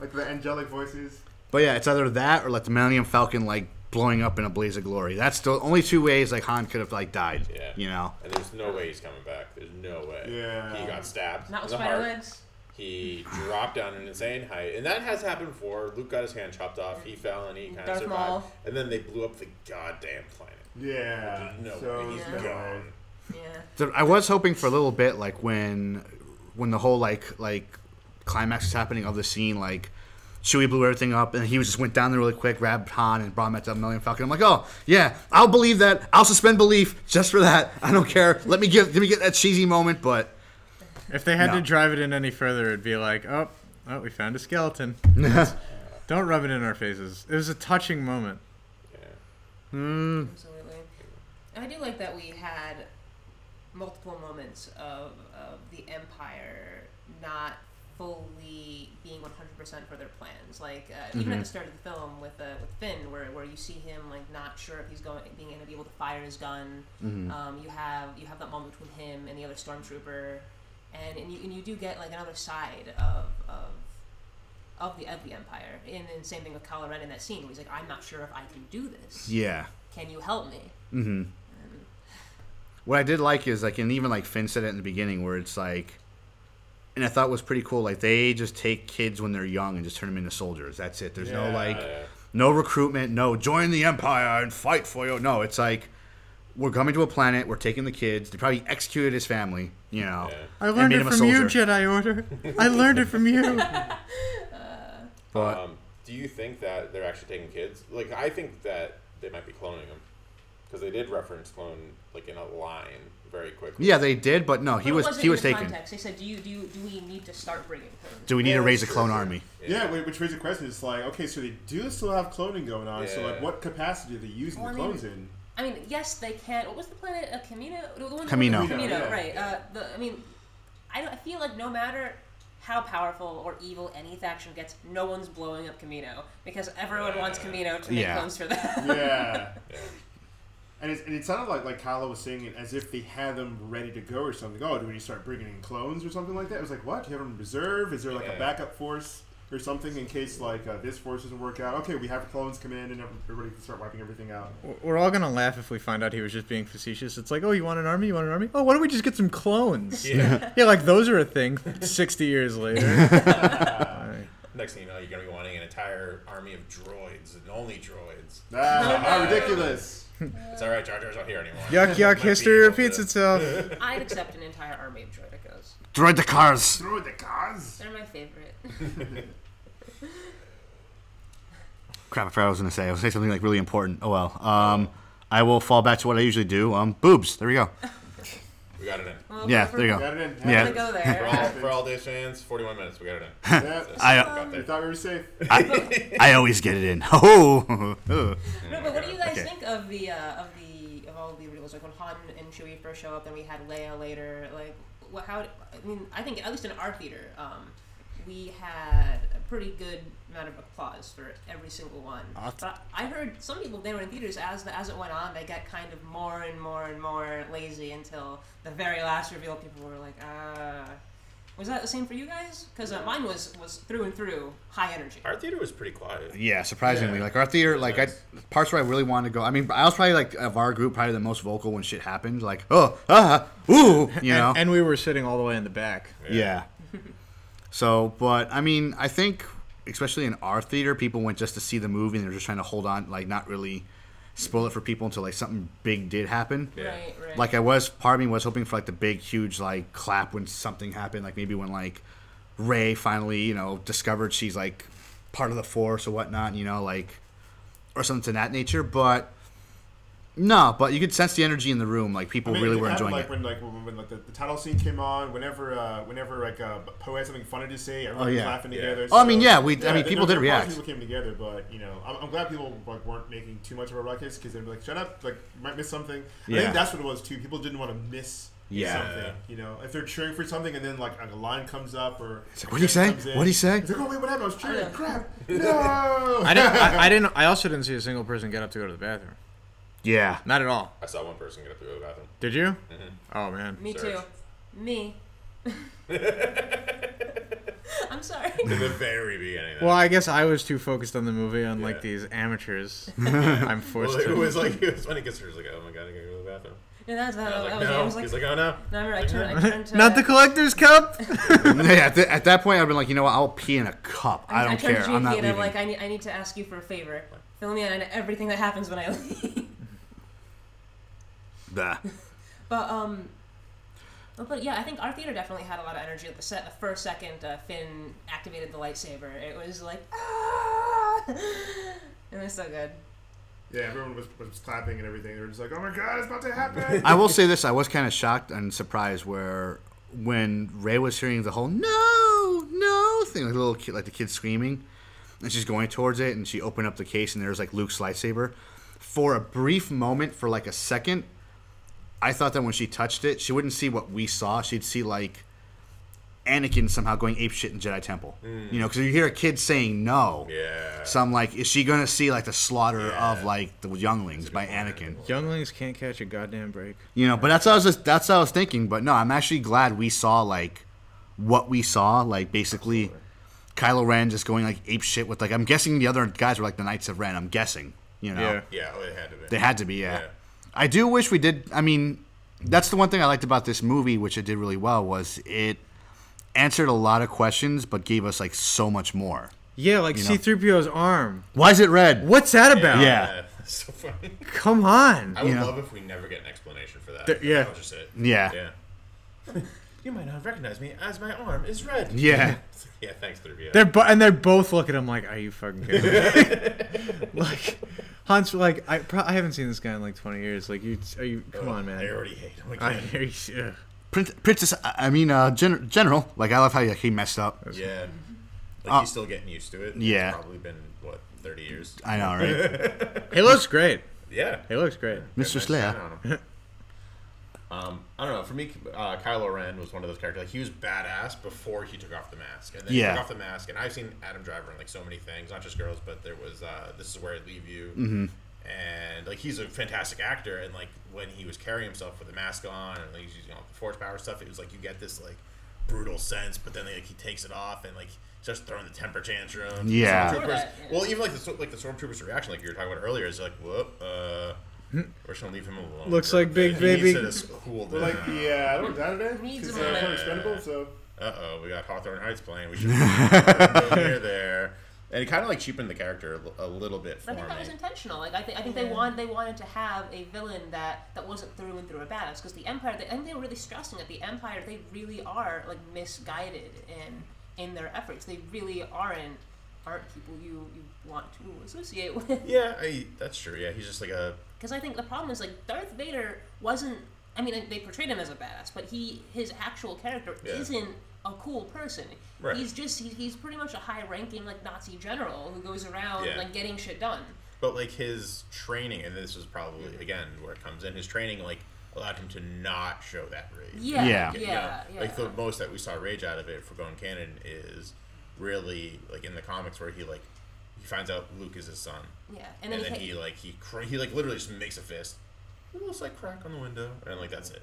like the angelic voices. But yeah, it's either that or like the Millennium Falcon like blowing up in a blaze of glory. That's the only two ways like Han could have like died. Yeah. You know. And there's no way he's coming back. There's no way. Yeah. He got stabbed. Not with in spider legs. He dropped down an insane height, and that has happened before. Luke got his hand chopped off. He fell and he kind of Darth survived. Maul. And then they blew up the goddamn planet. Yeah. No so way. He's no gone. Yeah. So I was hoping for a little bit like when when the whole like like climax is happening of the scene like Chewie blew everything up and he was just went down there really quick, grabbed Han and brought him at the Millennium Falcon. I'm like, oh yeah, I'll believe that. I'll suspend belief just for that. I don't care. Let me give let me get that cheesy moment, but If they had No. to drive it in any further, it'd be like, oh, oh, we found a skeleton. Don't rub it in our faces. It was a touching moment. Yeah. Absolutely. And I do like that we had multiple moments of, of the Empire not fully being 100% for their plans. Like, uh, even at the start of the film with, uh, with Finn, where, where you see him, like, not sure if he's going, being going to be able to fire his gun. Um, you have you have that moment between him and the other stormtrooper. And, and, you, and you do get, like, another side of, of of the of the Empire. And then same thing with Kylo Ren in that scene where he's like, I'm not sure if I can do this. yeah. Can you help me? Mm-hmm. What I did like is like, and even like Finn said it in the beginning, where it's like, and I thought was pretty cool. Like they just take kids when they're young and just turn them into soldiers. That's it. There's no like, Yeah. no recruitment, no join the empire and fight for you. No, it's like we're coming to a planet. We're taking the kids. They probably executed his family. You know, Yeah. I learned it from you. Jedi Order. I learned it from you. But Um, do you think that they're actually taking kids? Like, I think that they might be cloning them because they did reference clone like in a line very quickly. yeah, they did. But no, he But was he was the taken. Context. They said, do you do you, do we need to start bringing clones? Do we need Yeah, to raise a clone true. army? Yeah, wait, which raises a question. It's like, okay, so they do still have cloning going on. So, like, what capacity are they using Well, the I mean- clones in? I mean, yes, they can. What was the planet? A Kamino? The one Kamino. Kamino, Kamino, yeah. right? Uh, the I mean, I, don't, I feel like no matter how powerful or evil any faction gets, no one's blowing up Kamino because everyone wants Kamino to make Yeah. clones for them. Yeah. Yeah. And, it's, and it sounded like like Kylo was saying it as if they had them ready to go or something. Oh, do we start bringing in clones or something like that? It was like, what? Do you have them in reserve? Is there like a backup force or something in case like uh, this force doesn't work out? Okay, we have clones come in and everybody can start wiping everything out. We're all gonna laugh if we find out he was just being facetious. It's like, oh, you want an army? You want an army? Oh, why don't we just get some clones? Yeah. Yeah, like those are a thing. Sixty years later. Next next thing you know, you're gonna be wanting an entire army of droids and only droids. Ah, how ridiculous. It's all right, Jar Jar's not here anymore. Yuck, yuck, history repeats itself. I'd accept an entire army of droidekas. Droid the cars. Throw the cars. They're my favorite. Crap, I forgot what I was gonna say. I was gonna say something like really important. Oh well. Um, I will fall back to what I usually do. Um, boobs. There we go. We got it in. Well, Yeah, for- there you go. Got it in. Yeah. I'm gonna go For there. all, for all days fans, 41 minutes. We got it in. Yeah. I- got We there. thought we were safe. I always get it in. Oh. No, but what do you guys Okay. think of the uh, of the of all the reveals? Like when Han and Chewie first show up, then we had Leia later. Like, what? How? I mean, I think at least in our theater, um, we had a pretty good amount of applause for every single one. I'll- But I heard some people they were in theaters as the, as it went on, they got kind of more and more and more lazy until the very last reveal. People were like, ah. Was that the same for you guys? Because uh, mine was was through and through high energy. Our theater was pretty quiet. Yeah, surprisingly, Yeah. like our theater, like I parts where I really wanted to go. I mean, I was probably like of our group, probably the most vocal when shit happened. Like, oh, ah, ooh, you know. And, and we were sitting all the way in the back. Yeah. So, but I mean, I think especially in our theater, people went just to see the movie and they're just trying to hold on, like not really spoil it for people until like something big did happen. Yeah. Right, right. Like I was, part of me was hoping for like the big, huge like clap when something happened, like maybe when like Rey finally, you know, discovered she's like part of the Force or whatnot, you know, like or something to that nature. But no, but you could sense the energy in the room. Like people I mean, really it were enjoying like, it. When like when, when like the, the title scene came on, whenever uh, whenever like uh, Poe had something funny to say, everyone Oh, was laughing Yeah. together. Oh, I mean, yeah, we- I mean, people did were a lot of react. People came together, but you know, I'm, I'm glad people like weren't making too much of a ruckus because they'd be like, "Shut up!" Like, you might miss something. I think that's what it was too. People didn't want to miss. Yeah. Something, you know, if they're cheering for something and then like a line comes up or It's like, what'd you say? What'd you say? It's like, oh wait, what happened? I was cheering. Crap! No. I didn't. I, I didn't. I also didn't see a single person get up to go to the bathroom. Yeah. Not at all. I saw one person get up to go to the bathroom. Did you? Mhm. Oh man. Me Search. too. Me. I'm sorry. In the very beginning. Well, I guess I was too focused on the movie, unlike Yeah. these amateurs. I'm forced well, it to. was like it was funny because he was like, "Oh my god, I gotta go to the bathroom." Yeah, that's how I was that like, "No." I was like, He's like, "Oh no." no, I remember I turned, I turned to Not the collector's cup. yeah at, th- at that point, I've been like, you know what? I'll pee in a cup. I, don't turned care. To I'm not leaving. I'm like, I need, I need to ask you for a favor. Fill me in on everything that happens when I leave. Bah. But um, but, but yeah, I think our theater definitely had a lot of energy. At the set, the first second uh, Finn activated the lightsaber, it was like ah, it was so good. Yeah, everyone was, was clapping and everything. They were just like, "Oh my god, it's about to happen!" I will say this: I was kind of shocked and surprised where when Rey was hearing the whole "no, no" thing, like the little kid, like the kid screaming, and she's going towards it, and she opened up the case, and there's like Luke's lightsaber. For a brief moment, for like a second, I thought that when she touched it, she wouldn't see what we saw. She'd see like Anakin somehow going ape shit in Jedi Temple. Mm. You know, because you hear a kid saying no. Yeah. So I'm like, is she gonna see like the slaughter Yeah. of like the younglings by point. Anakin? Younglings can't catch a goddamn break. You know, but that's what I was just, that's what I was thinking. But no, I'm actually glad we saw like what we saw. Like basically, Kylo Ren just going like ape shit with like I'm guessing the other guys were like the Knights of Ren. I'm guessing. You know, Yeah. Yeah. It had to be. they had to be. Yeah. Yeah. I do wish we did. I mean, that's the one thing I liked about this movie, which it did really well, was it answered a lot of questions, but gave us like so much more. Yeah, like You know. C-3PO's arm. Why is it red? What's that about? Yeah. That's so funny. Come on. I would You know. love if we never get an explanation for that. Th- yeah. That was just it. Yeah. Yeah. you might not recognize me as my arm is red. Yeah. Yeah. Thanks, 3PO. They're bo- and they're both looking at him like, "Are you fucking kidding me?" like, Hans, like, I pro- I haven't seen this guy in like 20 years. Like, you, are you? Come Ugh, on, man. I already hate him I, again. are you, ugh. Prin- Princess, I I mean, uh, gen- General. Like, I love how he, he messed up. yeah. Like Uh, he's still getting used to it. yeah. It's probably been what 30 years. I know, right? he looks great. Yeah. He looks great. Mr. Got a nice Slayer. shine on him. Um, I don't know. For me, uh, Kylo Ren was one of those characters. Like he was badass before he took off the mask, and then Yeah. he took off the mask. And I've seen Adam Driver in like so many things, not just girls, but there was uh, "This Is Where I Leave You," Mm-hmm. and like he's a fantastic actor. And like when he was carrying himself with the mask on and like, he's using all the force power stuff, it was like you get this like brutal sense. But then like he takes it off and like starts throwing the temper tantrum. Yeah. Well, even like the like the stormtroopers' reaction, like you were talking about earlier, is like, "Whoop." Uh, we're just gonna leave him alone. Looks like Big bit. He needs Baby- to just cool But like, yeah, I don't doubt it. Needs Because a they're moment. expendable, so uh oh, we got Hawthorne Heights playing. We should go near there. And it kind of like cheapened the character a li- a little bit for I think that was intentional. Like I, th- I think they want they wanted to have a villain that that wasn't through and through a badass because the Empire. They, I think they were really stressing that the Empire. They really are like misguided in in their efforts. They really aren't aren't people you you want to associate with. Yeah, I, that's true. Yeah, he's just like a Because I think the problem is like Darth Vader wasn't. I mean, they portrayed him as a badass, but he his actual character Yeah. isn't a cool person. Right. He's just he, he's pretty much a high-ranking like Nazi general who goes around Yeah. like getting shit done. But like his training, and this is probably mm-hmm. again where it comes in. His training like allowed him to not show that rage. Yeah, Yeah. yeah, You yeah. Like the most that we saw rage out of it for going canon is really like in the comics where he like he finds out Luke is his son, yeah, and, and then, then, he like he cr- he like literally just makes a fist, a little slight crack on the window, and like that's it.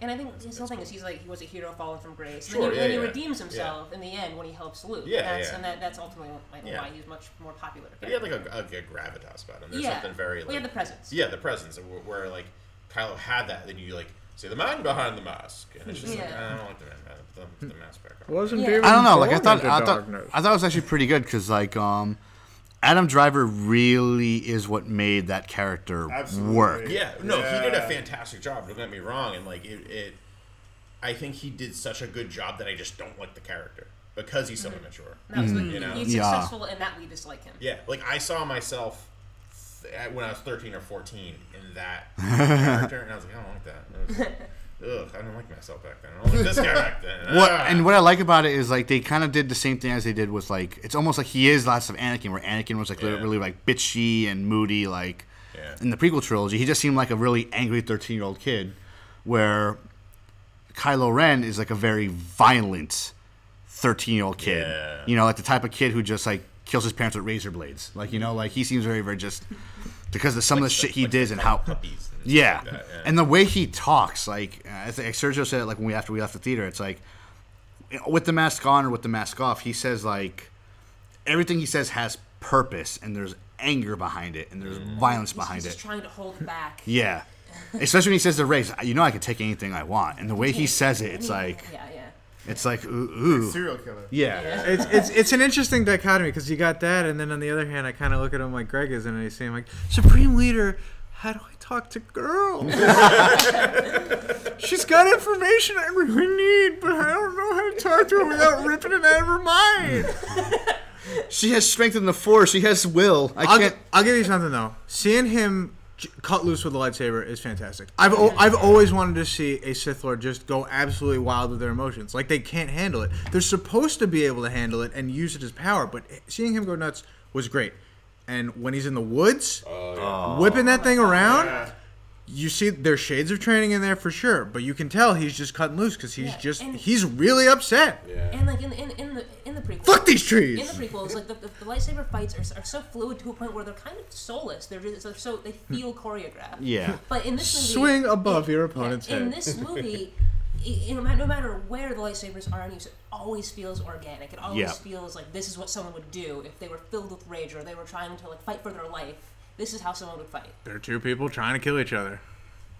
And I think his whole thing is he's like he was a hero fallen from grace. Sure, and then he, yeah, then he yeah. redeems himself in the end when he helps Luke. Yeah, and that's, yeah. And that, that's ultimately like, Yeah. why he's much more popular. But he had like a, a, a gravitas about him. There's yeah. something very like well, he had the presence. yeah, the presence where, where like Kylo had that. Then you like see the man behind the mask, and it's just like Yeah. I don't like the man. The, the mask back on. Wasn't Yeah. I don't know. Like I thought, I thought. I thought it was actually pretty good because like um, Adam Driver really is what made that character Absolutely. work. Yeah, no, he did a fantastic job. Don't get me wrong, and like it, it, I think he did such a good job that I just don't like the character because he's so immature. That was like, You know? he's Yeah. successful in that we dislike him. Yeah, like I saw myself th- at- when I was thirteen or fourteen in that character, and I was like, I don't like that. Ugh, I didn't like myself back then. I don't like this guy back then. What Ah. and what I like about it is like they kind of did the same thing as they did with like it's almost like he is lots of Anakin, where Anakin was like Yeah. really like bitchy and moody, like Yeah. in the prequel trilogy. He just seemed like a really angry thirteen year old kid, where Kylo Ren is like a very violent thirteen year old kid. Yeah. You know, like the type of kid who just like kills his parents with razor blades. Like you know, like he seems very very just because of some of the shit he Like did and how puppies and yeah. like that, yeah. and the way he talks, like I think Sergio said it, like when we after we left the theater, it's like with the mask on or with the mask off, he says like everything he says has purpose and there's anger behind it and there's mm. violence He's, behind he's it. just trying to hold back. Yeah, especially when he says the race, you know, I can take anything I want, and the way he says it, it's like Yeah, yeah. It's like ooh, ooh. Serial killer. yeah. it's, it's it's an interesting dichotomy because you got that, and then on the other hand, I kind of look at him like Greg is, and I say, like, Supreme Leader, how do I talk to girls? She's got information I really need, but I don't know how to talk to her without ripping it out of her mind. She has strength in the force. She has will. I I'll, can't. gi- I'll give you something though. Seeing him j- cut loose with a lightsaber is fantastic. I've o- I've always wanted to see a Sith Lord just go absolutely wild with their emotions. Like they can't handle it. They're supposed to be able to handle it and use it as power, but seeing him go nuts was great. And when he's in the woods, oh, whipping that oh, thing around, Yeah. You see there's shades of training in there for sure. But you can tell he's just cutting loose because he's Yeah, just and- he's really upset. yeah. And like in, in, in the in the prequels, Fuck these trees. In the prequels, like the, the, the lightsaber fights are, are so fluid to a point where they're kind of soulless. They're just they're so they hmm. feel choreographed. Yeah. But in this movie, Swing above your yeah, opponent's in head. this movie, i- no matter, no matter where the lightsabers are in use, it always feels organic. It always Yeah. feels like this is what someone would do if they were filled with rage or they were trying to like fight for their life. This is how someone would fight. They're two people trying to kill each other.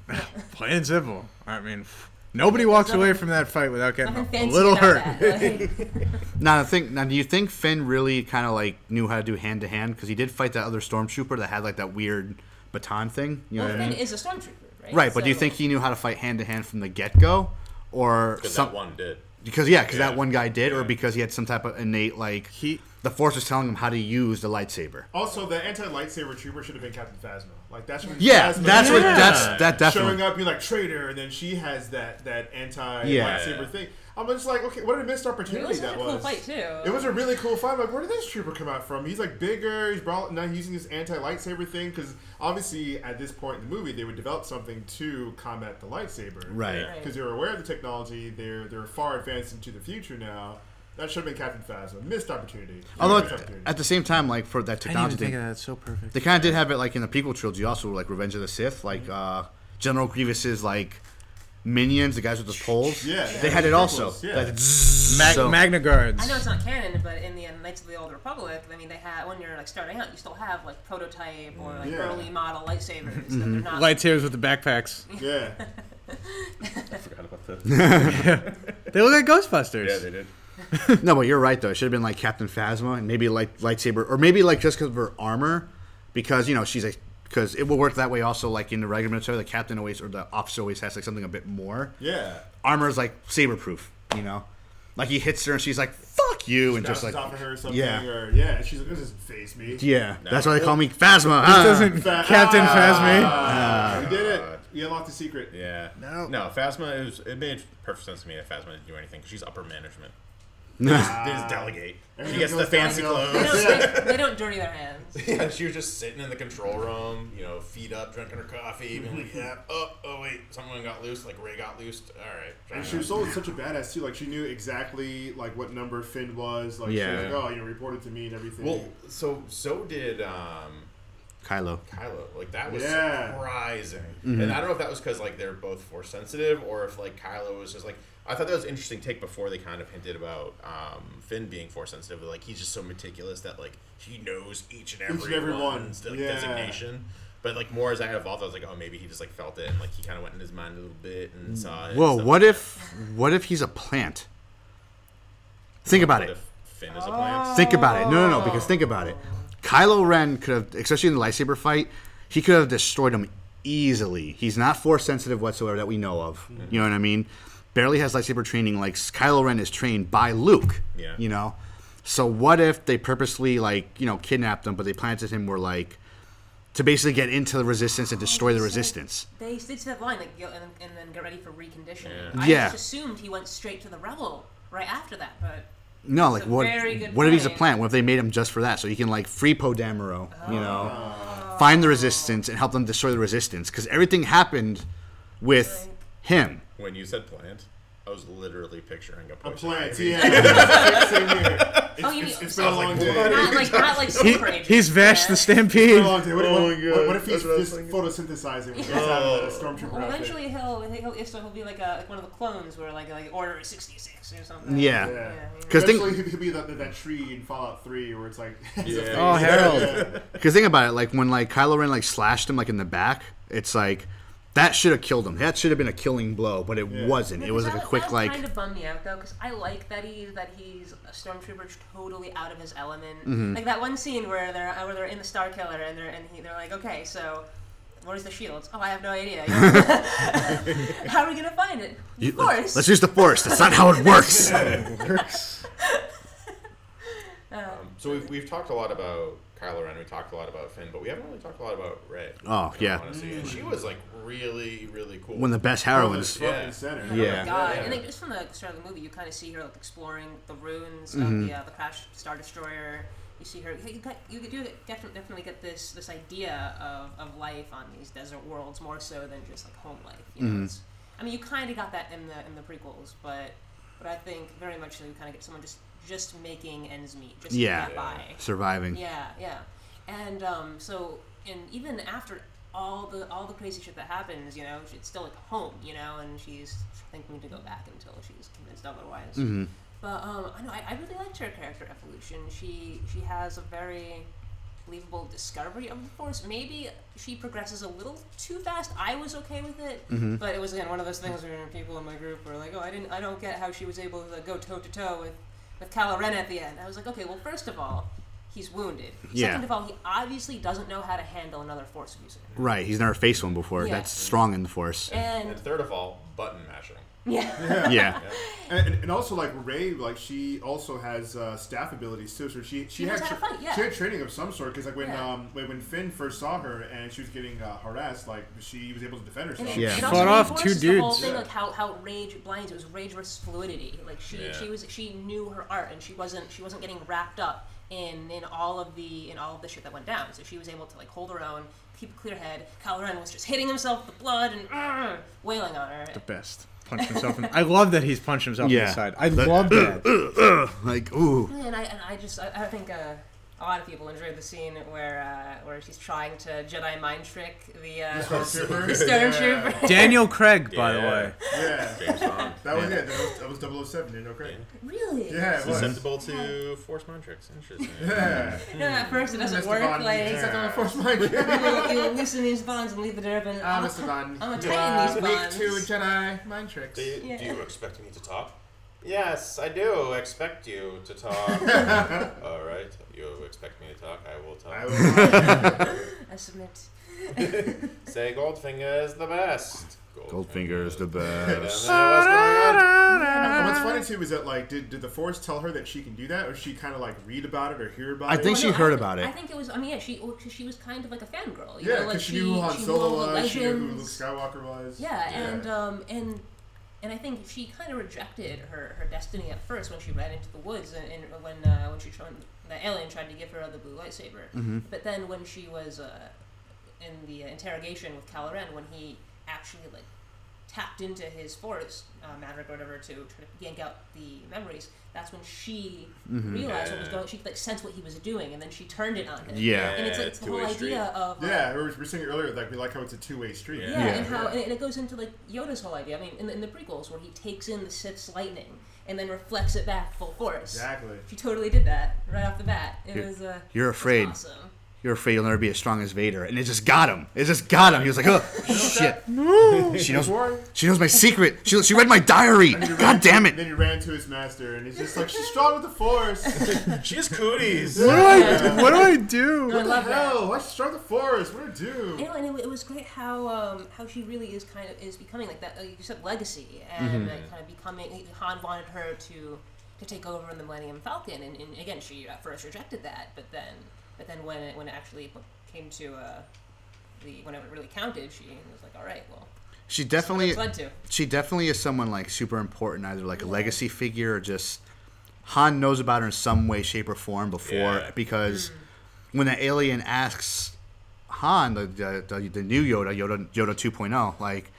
Plain and simple. I mean, nobody walks away from that fight without getting a, a little hurt. that. Like, Now, I think. Now, do you think Finn really kind of like knew how to do hand to hand? Because he did fight that other stormtrooper that had like that weird baton thing. You know well, what I Finn mean? is a stormtrooper, right? Right, but do you So- think he knew how to fight hand to hand from the get go, or Because some? that one did. Because yeah, because Yeah. that one guy did, or Yeah. because he had some type of innate like He- the Force was telling him how to use the lightsaber. Also, the anti-lightsaber trooper should have been Captain Phasma. Like that's when Yeah, Phasma that's what. Yeah. That's that definitely showing up. You're like traitor, and then she has that that anti Yeah. lightsaber thing. I'm just like, okay, what a missed It opportunity was such that a cool was. fight too. It was a really cool fight. I'm like, where did this trooper come out from? He's like bigger. He's brought, now using this anti lightsaber thing because obviously at this point in the movie they would develop something to combat the lightsaber. Right. Yeah. Because they were aware of the technology. They're they're far advanced into the future now. That should have been Captain Phasma. Missed opportunity. Although Missed opportunity. at the same time, like for that I didn't technology even think thing, of that. It's so perfect. they kind of did have it like in the prequel trilogy, also like Revenge of the Sith, like uh, General Grievous's like minions, the guys with the poles. Yeah, they had it also. yeah. That zzz, Mag- so- Magna Guards. I know it's not canon, but in the uh, Knights of the Old Republic, I mean, they had when you're like starting out, you still have like prototype or like Yeah. early model lightsabers. Mm-hmm. not. Lightsabers with the backpacks. yeah. I forgot about that. They look like Ghostbusters. Yeah, they did. No, but you're right though. It should have been like Captain Phasma and maybe like lightsaber, or maybe like just because of her armor, because you know she's a because it will work that way also. Like in the regular military, the captain always or the officer always has like something a bit more. Yeah. Armor is like saber proof, you know. Like he hits her and she's like "fuck you" and just like off of her or something. yeah. Or, yeah. She's like, this doesn't phase me. yeah. No. That's why they call me Phasma. ah. Doesn't Fa- Captain Phasma? Ah, we did it. God. We unlocked the secret. Yeah. No. No, Phasma, it, it made perfect sense to me that Phasma didn't do anything because she's upper management. They just delegate. She gets the goes fancy downhill. They clothes. don't, they, they don't dirty their hands. yeah, she was just sitting in the control room, you know, feet up, drinking her coffee, being like, yeah, oh, oh, wait, someone got loose, like Rey got loosed. All right. And she was so such a badass too. Like she knew exactly like what number Finn was. Like Yeah. she was like, oh, you know, reported to me and everything. Well, so so did um, Kylo. Kylo. Like that was Yeah. surprising, and I don't know if that was because like they're both force sensitive, or if like Kylo was just like I thought that was an interesting take before they kind of hinted about um, Finn being force sensitive. Like he's just so meticulous that like he knows each and every, and every one. one's like, Yeah. designation. But like more as I evolved, I was like, oh, maybe he just like felt it and like he kind of went in his mind a little bit and saw it. and Whoa, stuff what like if what if he's a plant? Think that. about What it. if Finn is a plant? Think about it. No, no, no. Because think about it. Kylo Ren could have, especially in the lightsaber fight, he could have destroyed him easily. He's not force sensitive whatsoever that we know of. You know what I mean? Barely has lightsaber training. Like Kylo Ren is trained by Luke. Yeah. You know. So what if they purposely like you know kidnapped him, but they planted him where like to basically get into the resistance and destroy the resistance? They did that line, like, go, and, and then get ready for reconditioning. Yeah. I Yeah. just assumed he went straight to the rebel right after that, but No, like a what? very What if he's a plant? What if they made him just for that, so he can like free Poe Dameron, you know, oh. find the resistance and help them destroy the resistance? Because everything happened with him. When you said plant, I was literally picturing a a plant. ivy. Yeah. Same here. Oh, it's, Oh, you it's- mean- it's been a long like day. not like not like He, super agent. he's Vash the It's been a Stampede. long day. What, Oh what, my what, God. what if he's That's what just thinking. photosynthesizing when he gets Oh. out of the stormtrooper Well, eventually he'll he'll, he'll, he'll be like a like one of the clones where like like Order sixty six or something. Yeah. Yeah. Because think, Eventually, he could be that, that tree in Fallout 3 where it's like. Yeah. Oh, Harold. because think about it. Like when like Kylo Ren like slashed him like in the back, it's like that should have killed him. That should have been a killing blow, but it Yeah. wasn't. It was like a that, quick that like. kind of bummed me out though, because I like that he that he's a stormtrooper totally out of his element. Mm-hmm. Like that one scene where they're uh, where they're in the Star Killer and they're and he, they're like, okay, so where's the shields? Oh, I have no idea. how are we gonna find it? You- Of course. Let's use the force. That's not how it works. Um, So we've, we've talked a lot about Kylo Ren. We talked a lot about Finn, but we haven't really talked a lot about Rey. Oh, you know, yeah. Honestly, and she was like really, really cool. One of the best Front heroines. and Yeah. center. Oh Yeah. god! Yeah. And like, just from the start of the movie, you kind of see her like exploring the ruins Mm-hmm. of the, uh, the crashed star destroyer. You see her. You, got, you do definitely definitely get this this idea of, of life on these desert worlds more so than just like home life. You know, Mm-hmm. it's, I mean, you kind of got that in the in the prequels, but but I think very much so you kind of get someone just just making ends meet, just Yeah. to get by. Surviving. Yeah, yeah. And um, so, and even after all the all the crazy shit that happens, you know, it's still like home, you know, and she's thinking to go back until she's convinced otherwise. Mm-hmm. But um, I know I, I really liked her character evolution. She she has a very believable discovery of the force. Maybe she progresses a little too fast. I was okay with it, Mm-hmm. but it was again one of those things where people in my group were like, "Oh, I didn't, I don't get how she was able to go toe to toe with with Kylo Ren at the end." I was like, "Okay, well, first of all, he's wounded. Yeah. Second of all, he obviously doesn't know how to handle another force user." Right. He's never faced one before. Yeah. That's strong in the force. And and third of all, button mashing. Yeah, Yeah. And, and also like Rey, like she also has uh, staff abilities too. So she she, She had knows how to fight, yeah. she had training of some sort. Because like when Yeah. um when, when Finn first saw her and she was getting uh, harassed, like she was able to defend herself. And it, Yeah. it Fought off reinforces two The whole dudes. thing, Yeah. like how, how rage blinds. It was rage versus fluidity. Like she Yeah. she was she knew her art and she wasn't she wasn't getting wrapped up in in all of the in all of the shit that went down. So she was able to like hold her own, keep a clear head. Kylo Ren was just hitting himself with the blood and uh, wailing on her. The best. Punch himself in. I love that he's punched himself in the side. I love that. like ooh. And I and I just I, I think uh, a lot of people enjoyed the scene where uh, where she's trying to Jedi mind trick the uh, Stormtrooper. the stormtrooper. Daniel Craig, by the way. Yeah, James Bond. that was it. That was, that was 007, you know, Craig. really? Yeah, it was. Susceptible to force mind tricks. Interesting. Yeah. No, at first it doesn't Mr. work. Bond, Like he's like, "Oh, force mind. you, you loosen these bonds and leave the Durban. Ah, I'm, Mr. Bond. I'm you tighten are these weak bonds. to Jedi mind tricks. Do you, Yeah. do you expect me to talk? Yes, I do expect you to talk. All right, you expect me to talk. I will talk. I was, I submit. Say Goldfinger is the best. Goldfinger is the I what's best. going on. and what's funny too is that like, did, did the Force tell her that she can do that, or she kind of like read about it or hear about I it? think Well, she no, heard I, about it. I think it was. I mean, yeah, she well, 'cause she was kind of like a fangirl. You yeah, know, like because she, knew who Han she Solo knew all the was, she knew who Luke legends. Skywalker was. Yeah, and um, and and I think she kind of rejected her, her destiny at first when she ran into the woods and, and when uh, when she tried the alien tried to give her the blue lightsaber. Mm-hmm. But then when she was uh, in the interrogation with Kylo Ren, when he actually like tapped into his force uh, maverick or whatever to try to yank out the memories, that's when she Mm-hmm. realized what was Yeah. going. She like sensed what he was doing, and then she turned it on him. Yeah. and it's like it's the whole two-way street. idea of uh, Yeah, we were, we were saying earlier, like we like how it's a two-way street. yeah, Yeah. and how and it goes into like Yoda's whole idea. I mean, in the, in the prequels, where he takes in the Sith's lightning and then reflects it back full force. Exactly. She totally did that right off the bat. It You're- was uh, you're it was afraid. Awesome. You're afraid you'll never be as strong as Vader, and it just got him. It just got him. He was like, "Oh shit!" She knows. She knows my secret. She, she read my diary. God damn it! Then he ran to his master, and he's just like, "She's strong with the Force." She has cooties. What do I? What do I do? I love that. Hell, why she's strong with the Force? What do I do? You know, and it, it was great how um, how she really is kind of is becoming like that. Like you said, legacy, and like, kind of becoming. Han wanted her to to take over in the Millennium Falcon, and, and again, she at first rejected that, but then but then when it when it actually came to uh, the when it really counted, she was like, all right, well, She definitely. to. she definitely is someone like super important, either like a legacy figure or just Han knows about her in some way, shape, or form before. Yeah. Because when the alien asks Han, the, the, the, the new Yoda, Yoda Yoda 2.0, like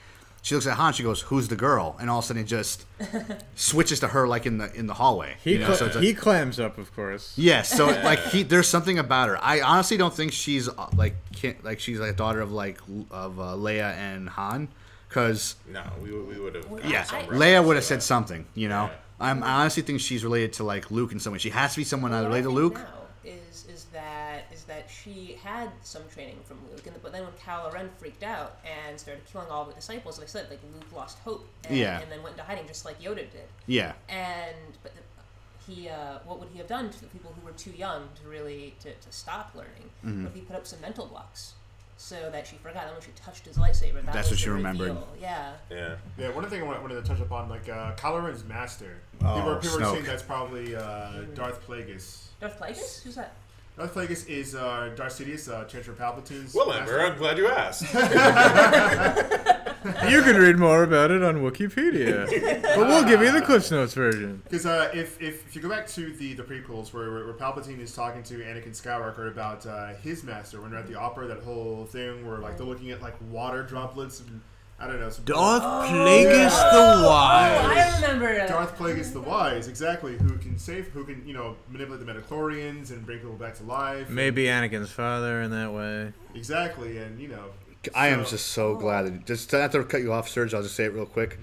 she looks at Han, she goes, "Who's the girl?" And all of a sudden it just switches to her like in the in the hallway. He you know? cla- so it's he clams up, of course. yeah, so like he, there's something about her. I honestly don't think she's uh, like can't, like she's like a daughter of like of uh, Leia and Han, because No, we, we would have. Well, yeah, some I- Leia would have said something. You know, Yeah. I'm, I honestly think she's related to like Luke in some way. She has to be someone Well, either related to Luke. now is is that is that she had some training from Luke, and but then when Kylo Ren freaked out and started killing all the disciples, like I said, like Luke lost hope, and, Yeah. and then went into hiding, just like Yoda did. Yeah, And but the, he, uh, what would he have done to the people who were too young to really to, to stop learning? Mm-hmm. What if he put up some mental blocks so that she forgot? And when she touched his lightsaber, that That's was what she remembered. reveal. Yeah. Yeah. Yeah, one thing I wanted wanted to touch upon, like uh, Kylo Ren's master. Oh, people were, people were saying that's probably uh, Darth Plagueis. Darth Plagueis? Who's that? Darth Plagueis is uh, Darth Sidious, uh, Chancellor Palpatine's. Well, master. Amber, I'm glad you asked. You can read more about it on Wikipedia, but we'll give you the Cliff Notes version. Because uh, if, if, if you go back to the, the prequels where, where, where Palpatine is talking to Anakin Skywalker about uh, his master when they're at the opera, that whole thing where like they're looking at like water droplets and I don't know. Some Darth Plagueis the Oh, Wise. I remember. It. Darth Plagueis the Wise, exactly, who can save, who can you know manipulate the midichlorians and bring people back to life. Maybe Anakin's father in that way. exactly, and you know. I am just so glad. That, just to have to cut you off, Serge. I'll just say it real quick.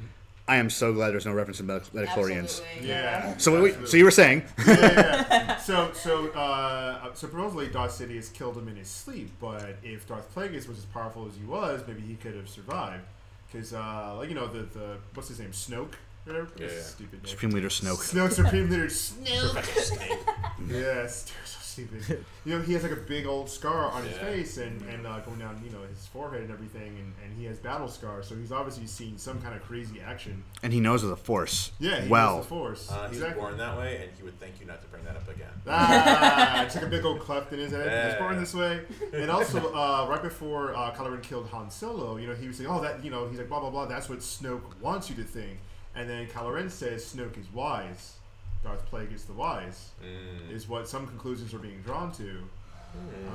I am so glad there's no reference to midi- midichlorians. Absolutely, Yeah. So wait, so you were saying? yeah, yeah, yeah. So, so, uh, so supposedly Darth Sidious killed him in his sleep, but if Darth Plagueis was as powerful as he was, maybe he could have survived. Because, uh, like you know, the the what's his name, Snoke. Whatever. Yeah, yeah. Stupid name. Supreme Leader Snoke. Snoke, Supreme Leader Snoke. Professor Snape. yes, they're so stupid. You know, he has like a big old scar on his Yeah. face and, and uh, going down, you know, his forehead and everything, and, and he has battle scars, so he's obviously seen some kind of crazy action. And he knows of the Force. Yeah, he well. knows the Force. Uh, he was born that way, and he would thank you not to bring that up again. Ah, it's like a big old cleft in his head. He was born this way. And also, uh, right before uh, Kylo Ren killed Han Solo, you know, he was saying, "Oh, that you know," he's like, "Blah blah blah." That's what Snoke wants you to think. And then Kylo Ren says, "Snoke is wise. Darth Plagueis the wise." Mm. Is what some conclusions are being drawn to.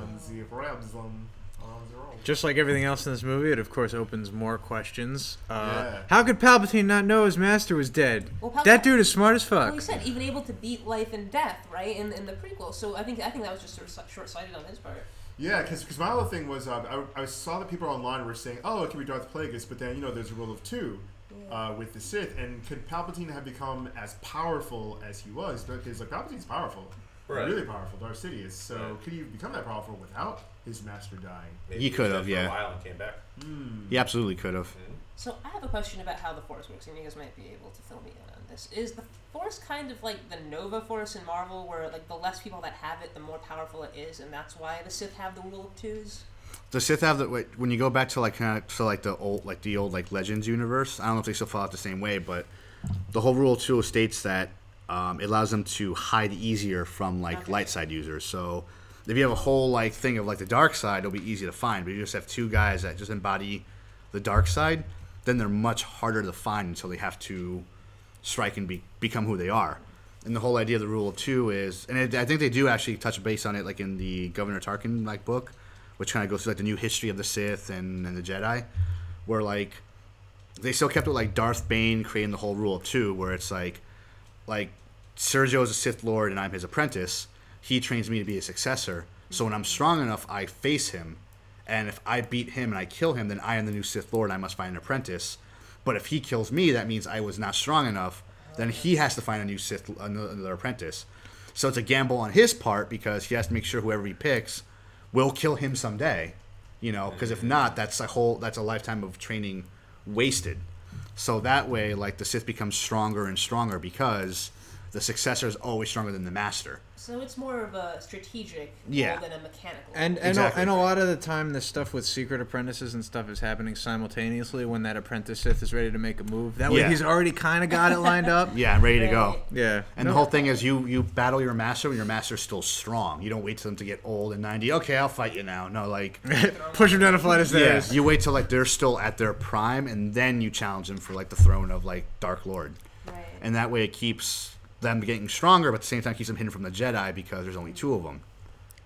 On the realms on, on the roll. Just like everything else in this movie, it of course opens more questions. Uh, Yeah. How could Palpatine not know his master was dead? Well, Palpatine- that dude is smart as Well, fuck. he said even able to beat life and death, right? In, in the prequel. So I think I think that was just sort of short sighted on his part. Yeah, because my other thing was uh, I, I saw that people online were saying, "Oh, it could be Darth Plagueis," but then you know there's a rule of two uh, with the Sith, and could Palpatine have become as powerful as he was? Because like Palpatine's powerful, Right. really powerful, Darth Sidious. So Right. could he become that powerful without his master dying? Maybe He could have, yeah. A while and came back. He absolutely could have. So I have a question about how the Force works, and you guys might be able to fill me in on this. Is the Force kind of like the Nova Force in Marvel, where like the less people that have it, the more powerful it is, and that's why the Sith have the rule of twos? The Sith have the wait, when you go back to like kind of to like the old like the old like Legends universe. I don't know if they still follow it the same way, but the whole rule two states that um, it allows them to hide easier from like Okay. light side users. So if you have a whole like thing of like the dark side, it'll be easy to find. But you just have two guys that just embody the dark side, then they're much harder to find until they have to strike and be, become who they are. And the whole idea of the rule of two is, and it, I think they do actually touch base on it, like in the Governor Tarkin like book, which kind of goes through like the new history of the Sith and, and the Jedi, where like they still kept it like Darth Bane creating the whole rule of two, where it's like, like Sergio is a Sith Lord and I'm his apprentice. He trains me to be his successor. So when I'm strong enough, I face him, and if I beat him and I kill him, then I am the new Sith Lord. and I must find an apprentice. But if he kills me, that means I was not strong enough. Then he has to find a new Sith, another, another apprentice. So it's a gamble on his part because he has to make sure whoever he picks will kill him someday. You know, because if not, that's a whole that's a lifetime of training wasted. So that way, like the Sith becomes stronger and stronger because the successor is always stronger than the master. So it's more of a strategic Yeah. role than a mechanical. And and, Exactly. a, and a lot of the time, the stuff with secret apprentices and stuff is happening simultaneously when that apprentice Sith is ready to make a move. That way, Yeah. he's already kind of got it lined up. Yeah, I'm ready to go. Yeah. And the whole thing is you you battle your master when your master's still strong. You don't wait till them to get old and 90. Okay, I'll fight you now. No, like push him down a flight of yeah, stairs. you wait till like they're still at their prime and then you challenge them for like the throne of like Dark Lord. Right. And that way it keeps them getting stronger, but at the same time keeps them hidden from the Jedi because there's only two of them.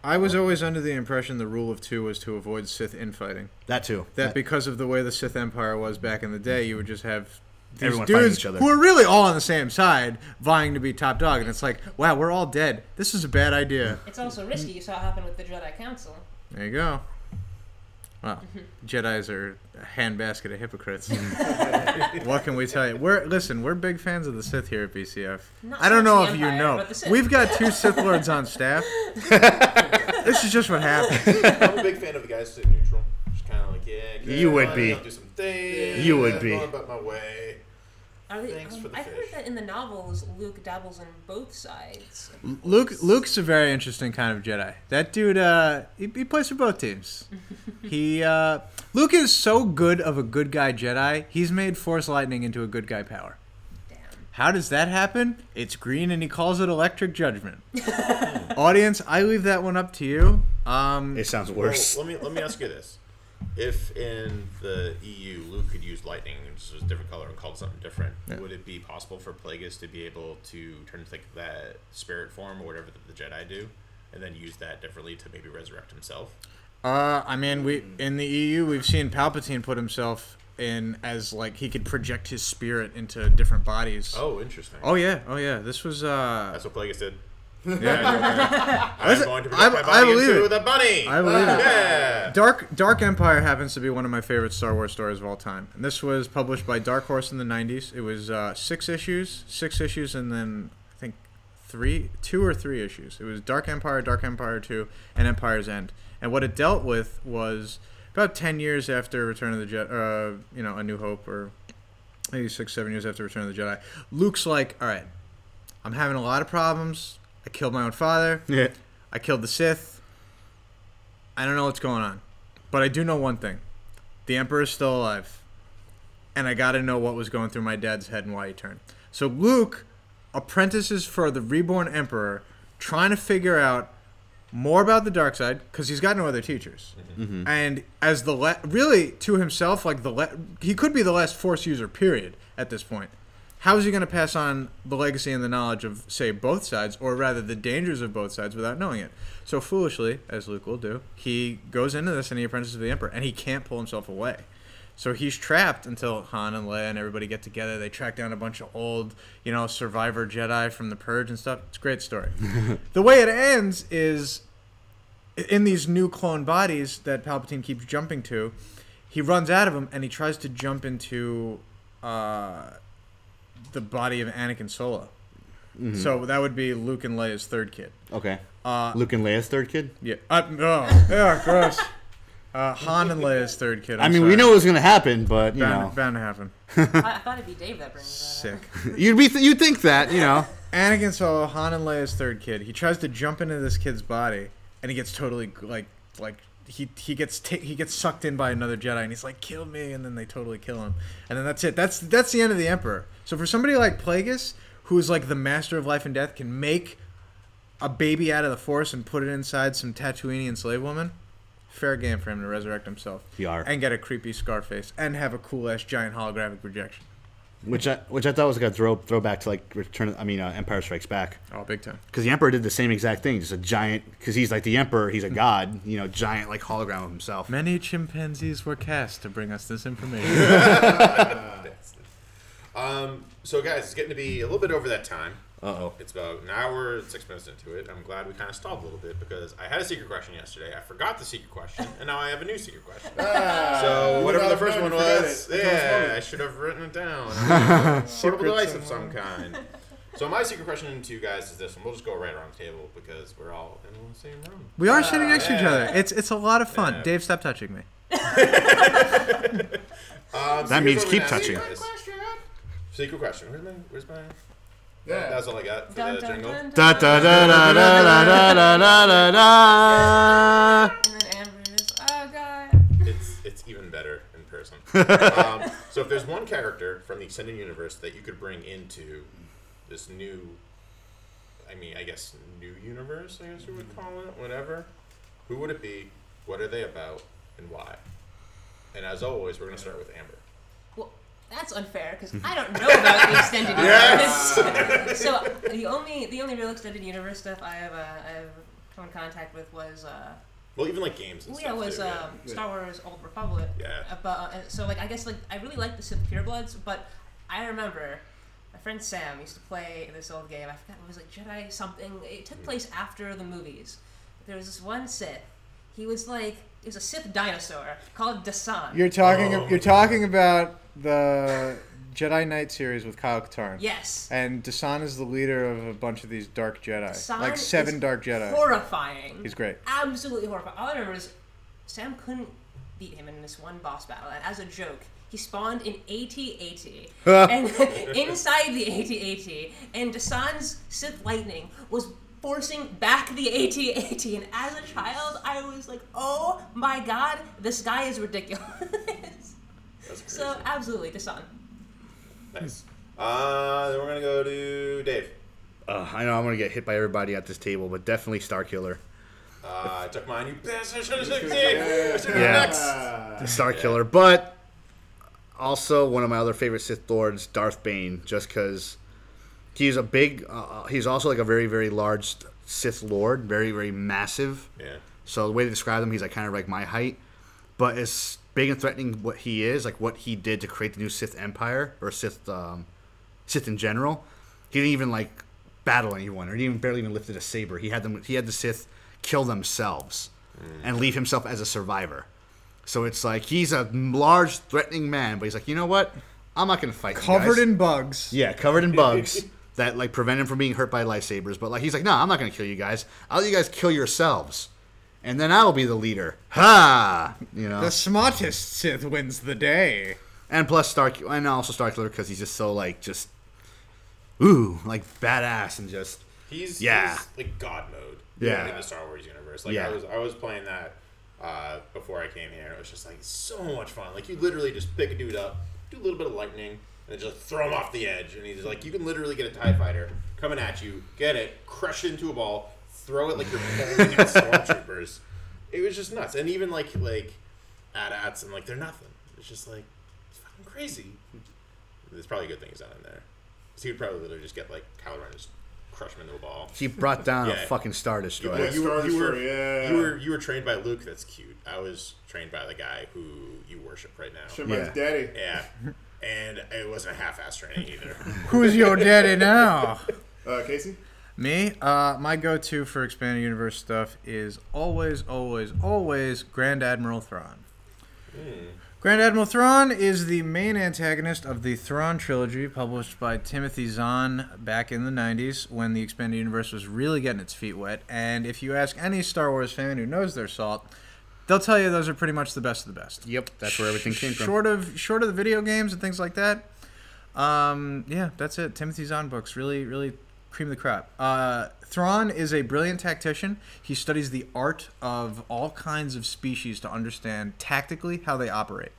I was always under the impression the rule of two was to avoid Sith infighting. That too. That because of the way the Sith Empire was back in the day, you would just have these Everyone fighting dudes each other. who are really all on the same side, vying to be top dog. And it's like, wow, we're all dead. This is a bad idea. It's also risky. You saw it happen with the Jedi Council. There you go. Wow, mm-hmm. Jedi's are a handbasket of hypocrites. what can we tell you? We're listen. We're big fans of the Sith here at BCF. Not I don't know if the you know. but the Sith. We've got two Sith lords on staff. this is just what happens. I'm a big fan of the guys sitting neutral. Just kind of like, yeah, good, You would I'll be. do some things. You would be. Going about my way. Are they, Thanks um, for the I fish. heard that in the novels, Luke dabbles in both sides. Luke Luke's a very interesting kind of Jedi. That dude, uh, he, he plays for both teams. he uh, Luke is so good of a good guy Jedi. He's made Force lightning into a good guy power. Damn. How does that happen? It's green and he calls it electric judgment. Audience, I leave that one up to you. Um, It sounds Well, worse. let me let me ask you this: If in the EU, Luke could use lightning, which was a different color and called something different, Yeah. would it be possible for Plagueis to be able to turn into like that spirit form or whatever that the Jedi do, and then use that differently to maybe resurrect himself? uh, I mean, we in the EU we've seen Palpatine put himself in as like he could project his spirit into different bodies. Oh, interesting. Oh yeah, oh yeah. This was uh, That's what Plagueis did. Yeah. I'm going to I- project my I believe into it. the bunny. I believe it. Yeah. Dark Dark Empire happens to be one of my favorite Star Wars stories of all time. And this was published by Dark Horse in the '90s. It was uh, six issues, six issues, and then I think three, two or three issues. It was Dark Empire, Dark Empire Two, and Empire's End. And what it dealt with was about ten years after Return of the Jedi, uh, you know, A New Hope, or maybe six, seven years after Return of the Jedi. Luke's like, all right, I'm having a lot of problems. I killed my own father. Yeah. I killed the Sith. I don't know what's going on. But I do know one thing. The Emperor is still alive. And I gotta know what was going through my dad's head and why he turned. So Luke apprentices for the reborn Emperor, trying to figure out more about the dark side, because he's got no other teachers. Mm-hmm. And as the la- really to himself, like the la- he could be the last Force user, period, at this point how is he going to pass on the legacy and the knowledge of, say, both sides, or rather the dangers of both sides without knowing it? So foolishly, as Luke will do, he goes into this and he apprentices of the Emperor, and he can't pull himself away. So he's trapped until Han and Leia and everybody get together. They track down a bunch of old, you know, survivor Jedi from the Purge and stuff. It's a great story. the way it ends is in these new clone bodies that Palpatine keeps jumping to, he runs out of them and he tries to jump into uh, the body of Anakin Solo. So that would be Luke and Leia's third kid. Okay. Uh, Luke and Leia's third kid. yeah. Uh, oh, yeah, gross. Uh, Han and Leia's third kid. I I'm mean, we sorry. know it was gonna happen, but you bound, know, bound to happen. I, I thought it'd be Dave that brings that up. Sick. you'd be th- you'd think that, you know. Anakin Solo, Han and Leia's third kid. He tries to jump into this kid's body, and he gets totally like like he he gets ta- he gets sucked in by another Jedi, and he's like, "Kill me!" And then they totally kill him, and then that's it. That's that's the end of the Emperor. So for somebody like Plagueis, who is like the master of life and death, can make a baby out of the Force and put it inside some Tatooinean slave woman. Fair game for him to resurrect himself PR. and get a creepy Scarface and have a cool ass giant holographic projection. Which I which I thought was like a throw throwback to like Return. I mean, uh, Empire Strikes Back. Oh, big time. Because the Emperor did the same exact thing, just a giant. Because he's like the Emperor, he's a god, you know, giant like hologram of himself. Many chimpanzees were cast to bring us this information. Um, so guys, it's getting to be a little bit over that time. Uh oh. It's about an hour and six minutes into it. I'm glad we kind of stalled a little bit because I had a secret question yesterday. I forgot the secret question, and now I have a new secret question. so whatever the first one was, it yeah, moment. I should have written it down. Portable device of some kind. So my secret question to you guys is this, and we'll just go right around the table because we're all in the same room. We are sitting next to each other. It's it's a lot of fun. Yeah. Dave, stop touching me. Um, That here's means keep we're gonna ask you touching. Secret question. Where's my? Where's my? Yeah. That's all I got for Dun, the dun, jingle. dun, Da da da da da da da da da da da. And then Amber's, oh god. It's it's even better in person. um, so if there's one character from the extended universe that you could bring into this new, I mean, I guess new universe, I guess you would call it, whatever. Who would it be? What are they about, and why? And as always, we're gonna start with Amber. Well, that's unfair because I don't know about the extended universe. so the only the only real extended universe stuff I have uh, I have come in contact with was uh, Well, even like games and well, yeah stuff. was too, um, Star Wars Old Republic. Yeah. Uh, but uh, so like I guess like I really like the Sith Purebloods, but I remember my friend Sam used to play this old game. I forgot it was like Jedi something. It took place after the movies. There was this one Sith. He was like it was a Sith dinosaur called Desann. You're talking. Oh. You're talking about the Jedi Knight series with Kyle Katarn. yes. And Desann is the leader of a bunch of these dark Jedi, Desann like seven dark Jedi. Horrifying. He's great. absolutely horrifying. All I remember is Sam couldn't beat him in this one boss battle, and as a joke, he spawned in AT-AT, and inside the AT-AT, and Desann's Sith lightning was forcing back the AT-AT, and as a child, I was like, "Oh my god, this guy is ridiculous." That's crazy. so absolutely, Desann. nice. Uh, then we're gonna go to Dave. Uh, I know I'm gonna get hit by everybody at this table, but definitely Starkiller. Uh, I took mine. You bastard! I should have said Dave. I should have Yeah. next. Starkiller, but also one of my other favorite Sith Lords, Darth Bane, just because he's a big. Uh, he's also like a very very large Sith Lord, very very massive. Yeah. So the way to describe him, he's like kind of like my height, but as big and threatening what he is, like what he did to create the new Sith Empire or Sith um, Sith in general, he didn't even like battle anyone, or he even barely even lifted a saber. He had them. He had the Sith kill themselves and leave himself as a survivor. So it's like he's a large, threatening man, but he's like, you know what? I'm not gonna fight. you Covered guys." in bugs. Yeah, covered in bugs that like prevent him from being hurt by lightsabers. But like he's like, no, I'm not gonna kill you guys. I'll let you guys kill yourselves, and then I will be the leader. Ha! You know. The smartest Sith wins the day. and plus Star and also Starkiller because he's just so like just ooh like badass and just He's Yeah. he's, like God mode. Yeah. In the Star Wars universe, like Yeah. I was I was playing that uh, before I came here. It was just like so much fun. Like you literally just pick a dude up, do a little bit of lightning, and just throw him off the edge. And he's like, you can literally get a Tie Fighter coming at you, get it, crush it into a ball, throw it like you're bowling at stormtroopers. It was just nuts. And even like like AT-ATs and like they're nothing. It's just like it's fucking crazy. There's probably good things on in there. So he'd probably literally just get like Kylo Ren and just crush him into a ball. he brought down a fucking Star You, Destroyer. Yeah, you were, you, were, yeah. you were you were trained by Luke. That's cute. I was trained by the guy who you worship right now. Shit, mine's Yeah. daddy. Yeah, and it wasn't a half-ass training either. Who's your daddy now? Uh, Casey? Me? Uh, my go-to for expanded universe stuff is always, always, always Grand Admiral Thrawn. Grand Admiral Thrawn is the main antagonist of the Thrawn trilogy, published by Timothy Zahn back in the 90s when the expanded universe was really getting its feet wet. And if you ask any Star Wars fan who knows their salt, they'll tell you those are pretty much the best of the best. Yep, that's where everything came from. Short of short of the video games and things like that. Um, yeah, that's it. Timothy Zahn books really, really cream of the crop. Uh, Thrawn is a brilliant tactician. He studies the art of all kinds of species to understand tactically how they operate.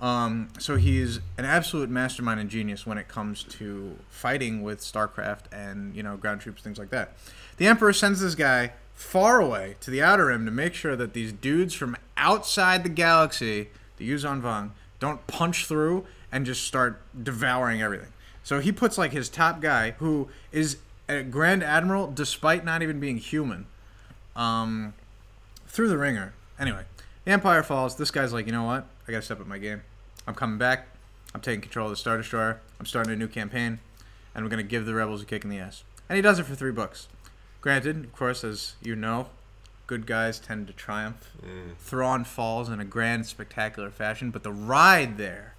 Um, so he's an absolute mastermind and genius when it comes to fighting with StarCraft and you know ground troops, things like that. The Emperor sends this guy far away to the Outer Rim to make sure that these dudes from outside the galaxy, the Yuuzhan Vong, don't punch through and just start devouring everything. So he puts like his top guy, who is Grand Admiral, despite not even being human, um, through the ringer. Anyway, the Empire falls. This guy's like, you know what? I gotta step up my game. I'm coming back. I'm taking control of the Star Destroyer. I'm starting a new campaign, and we're gonna give the rebels a kick in the ass. And he does it for three books. Granted, of course, as you know, good guys tend to triumph. Thrawn falls in a grand, spectacular fashion, but the ride there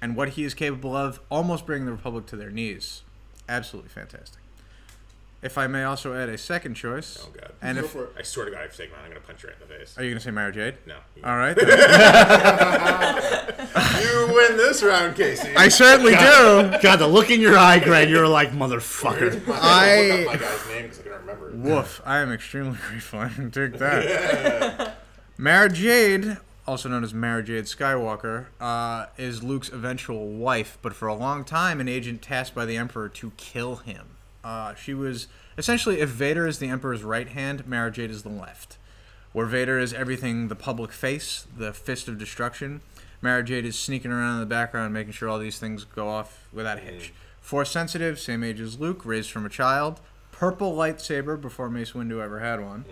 and what he is capable of almost bringing the Republic to their knees. Absolutely fantastic. If I may also add a second choice. Oh, God. And Go if for it. I swear to God, if you take mine, I'm gonna punch you right in the face. are you gonna say Mara Jade? No. All right. You win this round, Casey. I certainly do. God, the look in your eye, Greg, You're like, motherfucker. I I- look up my guy's name because I couldn't remember. it. Woof. I am extremely grateful. I can take that. Mara Jade, also known as Mara Jade Skywalker, uh, is Luke's eventual wife, but for a long time an agent tasked by the Emperor to kill him. Uh, she was essentially, if Vader is the Emperor's right hand, Mara Jade is the left. Where Vader is everything the public face, the fist of destruction, Mara Jade is sneaking around in the background, making sure all these things go off without a hitch. Force sensitive, same age as Luke, raised from a child. Purple lightsaber before Mace Windu ever had one.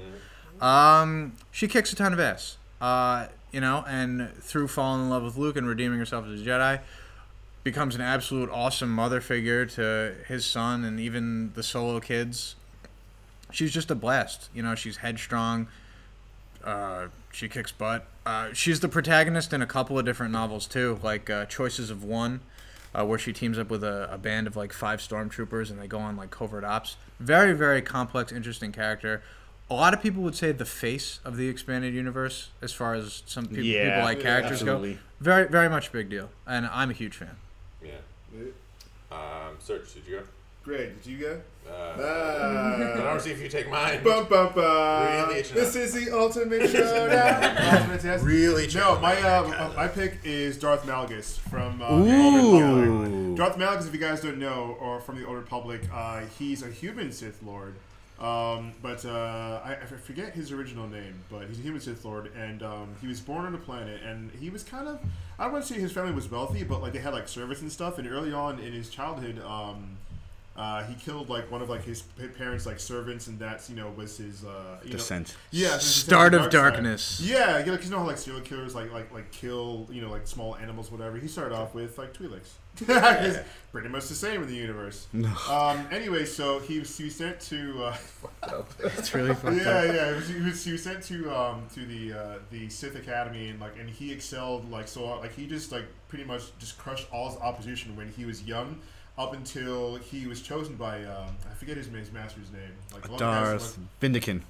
Um, she kicks a ton of ass. Uh, you know, and through falling in love with Luke and redeeming herself as a Jedi, becomes an absolute awesome mother figure to his son and even the solo kids. She's just a blast. You know, she's headstrong. Uh, she kicks butt. Uh, she's the protagonist in a couple of different novels too, like uh, Choices of One, uh, where she teams up with a, a band of like five stormtroopers and they go on like covert ops. Very, very complex, interesting character. A lot of people would say the face of the expanded universe, as far as some peop Yeah, people like characters absolutely. go. Very, very much a big deal, and I'm a huge fan. Yeah. Um, search. Did you go? Greg, did you go? go? Uh, Ah. I want to see if you take mine. Bum, bum, bum. Really This is the ultimate showdown. ultimate test. Really No, my uh, my pick is Darth Malgus from uh, Ooh. the Old Republic. Darth Malgus, if you guys don't know, or from the Old Republic, uh, he's a human Sith Lord. Um, but uh, I, I forget his original name, but he's a human Sith Lord, and um, he was born on a planet, and he was kind of I don't want to say his family was wealthy, but like they had like service and stuff. And early on in his childhood, um, uh, he killed like one of like his parents' like servants, and that's you know was his uh, you know, Descent. yeah, it's his Start dark of side. darkness. Yeah, yeah, like you know how like serial killers like like like kill you know like small animals, whatever. He started off with like Twi'leks. It's pretty much the same in the universe. Um. Anyway, so he was he was sent to. Uh, It's really fucked yeah, up. yeah. He was, he was, he was sent to um to the uh, the Sith Academy and like and he excelled like so like he just like pretty much just crushed all his opposition when he was young. Up until he was chosen by um, I forget his, his master's name like one of the guys who Darth Vindican.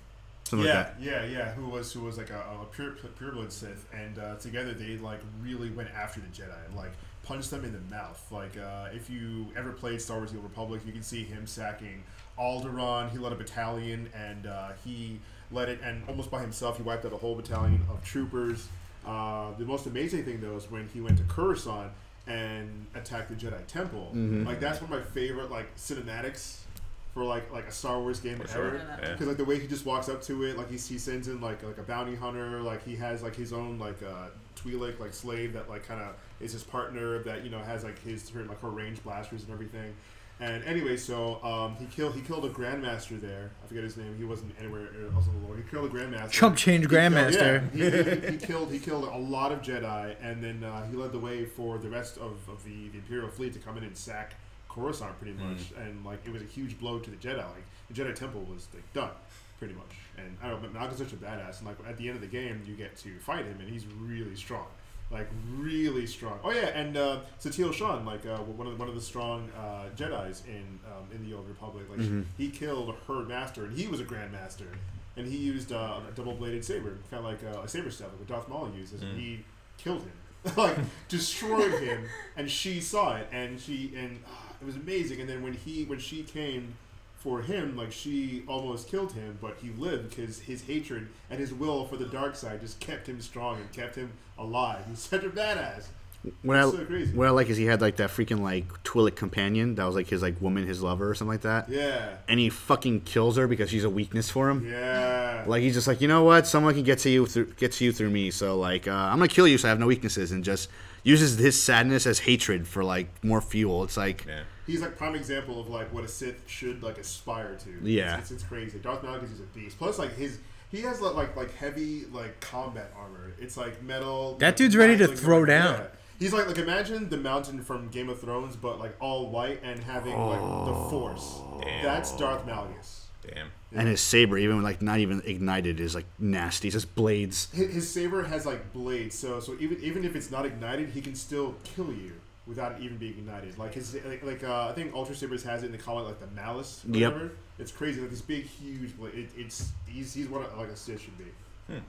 Something yeah, like yeah, yeah. Who was who was like a, a pure pureblood Sith, and uh, together they like really went after the Jedi and like punched them in the mouth. Like uh, if you ever played Star Wars: The Old Republic, you can see him sacking Alderaan. He led a battalion, and uh, he led it, and almost by himself, he wiped out a whole battalion of troopers. Uh, the most amazing thing though is when he went to Coruscant and attacked the Jedi Temple. Like that's one of my favorite like cinematics for like like a Star Wars game sure. ever. Yeah. Because like the way he just walks up to it, like he, he sends in like like a bounty hunter, like he has like his own like uh, Twi'lek like slave that like kind of is his partner that you know has like his her like her range blasters and everything. And anyway, so um, he killed he killed a grandmaster there. I forget his name. He wasn't anywhere else in the lore. He killed a grandmaster. Chump change He killed- grandmaster. yeah, he, he, he killed he killed a lot of Jedi, and then uh, he led the way for the rest of, of the, the Imperial fleet to come in and sack Coruscant pretty much. And like it was a huge blow to the Jedi. Like the Jedi Temple was like done pretty much. And I don't know, but Malgus's such a badass. And like at the end of the game, you get to fight him, and he's really strong. Like really strong. Oh yeah, and uh, Satele Shan, like uh, one of the, one of the strong uh, Jedi's in um, in the Old Republic. Like he killed her master, and he was a grandmaster. and he used uh, a double bladed saber, kind of like uh, a saber staff, like what Darth Maul uses, and he killed him, like destroyed him, and she saw it, and she and ah, it was amazing. And then when he when she came for him, like she almost killed him, but he lived because his hatred and his will for the dark side just kept him strong and kept him alive. He's such a badass. What I, so what I like is he had like that freaking like Twi'lek companion that was like his like woman, his lover or something like that. Yeah, And he fucking kills her because she's a weakness for him. yeah. Like he's just like, you know what? Someone can get to you through get to you through me. So like, uh, I'm gonna kill you so I have no weaknesses, and just uses his sadness as hatred for like more fuel. It's like, Yeah. He's like prime example of like what a Sith should like aspire to. Yeah. it's, it's, it's crazy. Darth Maul is a beast. Plus, like his he has like like, like heavy like combat armor. It's like metal. That like, dude's ready to throw like, down. yeah. He's like like imagine the mountain from Game of Thrones, but like all white and having like the Force. Damn. That's Darth Malgus. Damn. And his saber, even like not even ignited, is like nasty. It's just blades. His, his saber has like blades, so so even even if it's not ignited, he can still kill you without it even being ignited. Like his like, like uh, I think Ultra Sabers has it, and they call it like the Malice. Or Yep. Whatever. It's crazy. Like this big, huge blade. It, it's he's he's what a, like a Sith should be.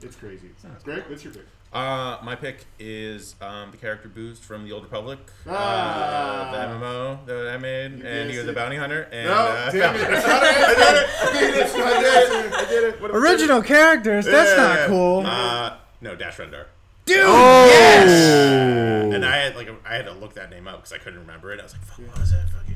It's crazy. Greg, what's your pick? Uh, my pick is um, the character Boost from the Old Republic, Ah. uh, the MMO that I made, and guessed he was a bounty hunter. And, No, uh, damn it! It's not an answer. It's not an answer. I did it. Original characters. That's Yeah. not cool. Uh, no, Dash Rendar. Dude, Oh! yes. And I had like I had to look that name up because I couldn't remember it. I was like, "Fuck, what is that fucking?"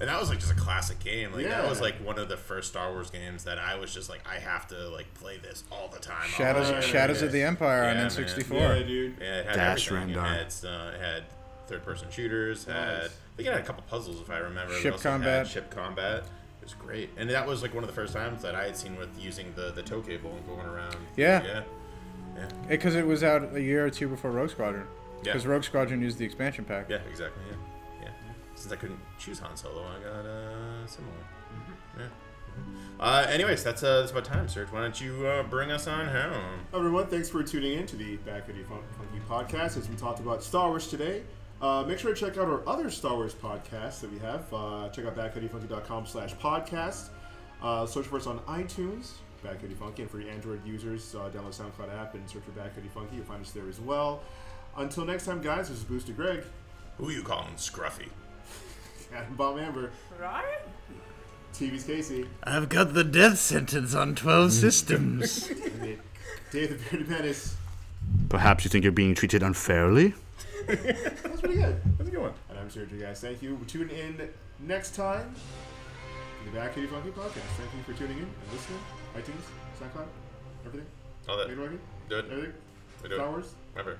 And that was like just a classic game. Like that was like one of the first Star Wars games that I was just like, I have to like play this all the time. Shadows, Shadows yeah. of the Empire on Yeah, man. N64. Yeah, dude. Yeah, it had Dash everything. It had, uh, it had third-person shooters. Had Nice. I think it had a couple puzzles if I remember. It Ship also combat. Ship combat. It was great, and that was like one of the first times that I had seen with using the the tow cable and going around. Yeah. Yeah. Yeah. Because it was out a year or two before Rogue Squadron. Yeah. Because Rogue Squadron used the expansion pack. Yeah. Exactly. Yeah. Yeah. Since I couldn't choose Han Solo, I got uh, similar. Yeah. Uh, anyways, that's uh, that's about time, Serge. Why don't you uh, bring us on home? Everyone, thanks for tuning in to the Back of the Fun- Funky podcast as we talked about Star Wars today. Uh, make sure to check out our other Star Wars podcasts that we have. Uh, check out backhoodiefunky.com slash podcast. Uh, search for us on iTunes, Back Hoodie Funky, and for your Android users, uh, download SoundCloud app and search for Back Hoodie Funky. You'll find us there as well. Until next time, guys, this is Booster Greg Who you calling Scruffy? And Bob Amber. Right? TV's Casey. I've got the death sentence on 12 mm. systems. And the Day of the Bearded Menace. Perhaps you think you're being treated unfairly. That's pretty good. That's a good one. And I'm Sergio, guys. Thank you. Tune in next time to the Back Kitty Funky podcast. Thank you for tuning in and listening. iTunes, SoundCloud, everything. All that. Make it working? Do it. Everything? We do Star it. Wars? Remember.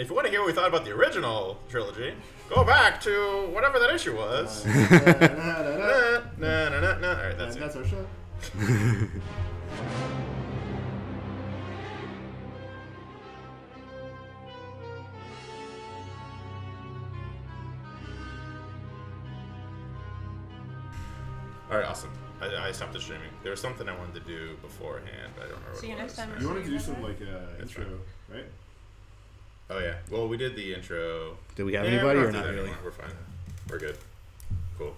If you want to hear what we thought about the original trilogy, go back to whatever that issue was. All right, that's And it. that's our show. All right, awesome. I, I stopped the streaming. There was something I wanted to do beforehand, but I don't remember. See you what it next was. time. You wanted to do some like uh, That's intro, right? Oh yeah. Well, we did the intro. Did we have yeah, anybody or not really? We're fine. We're good. Cool.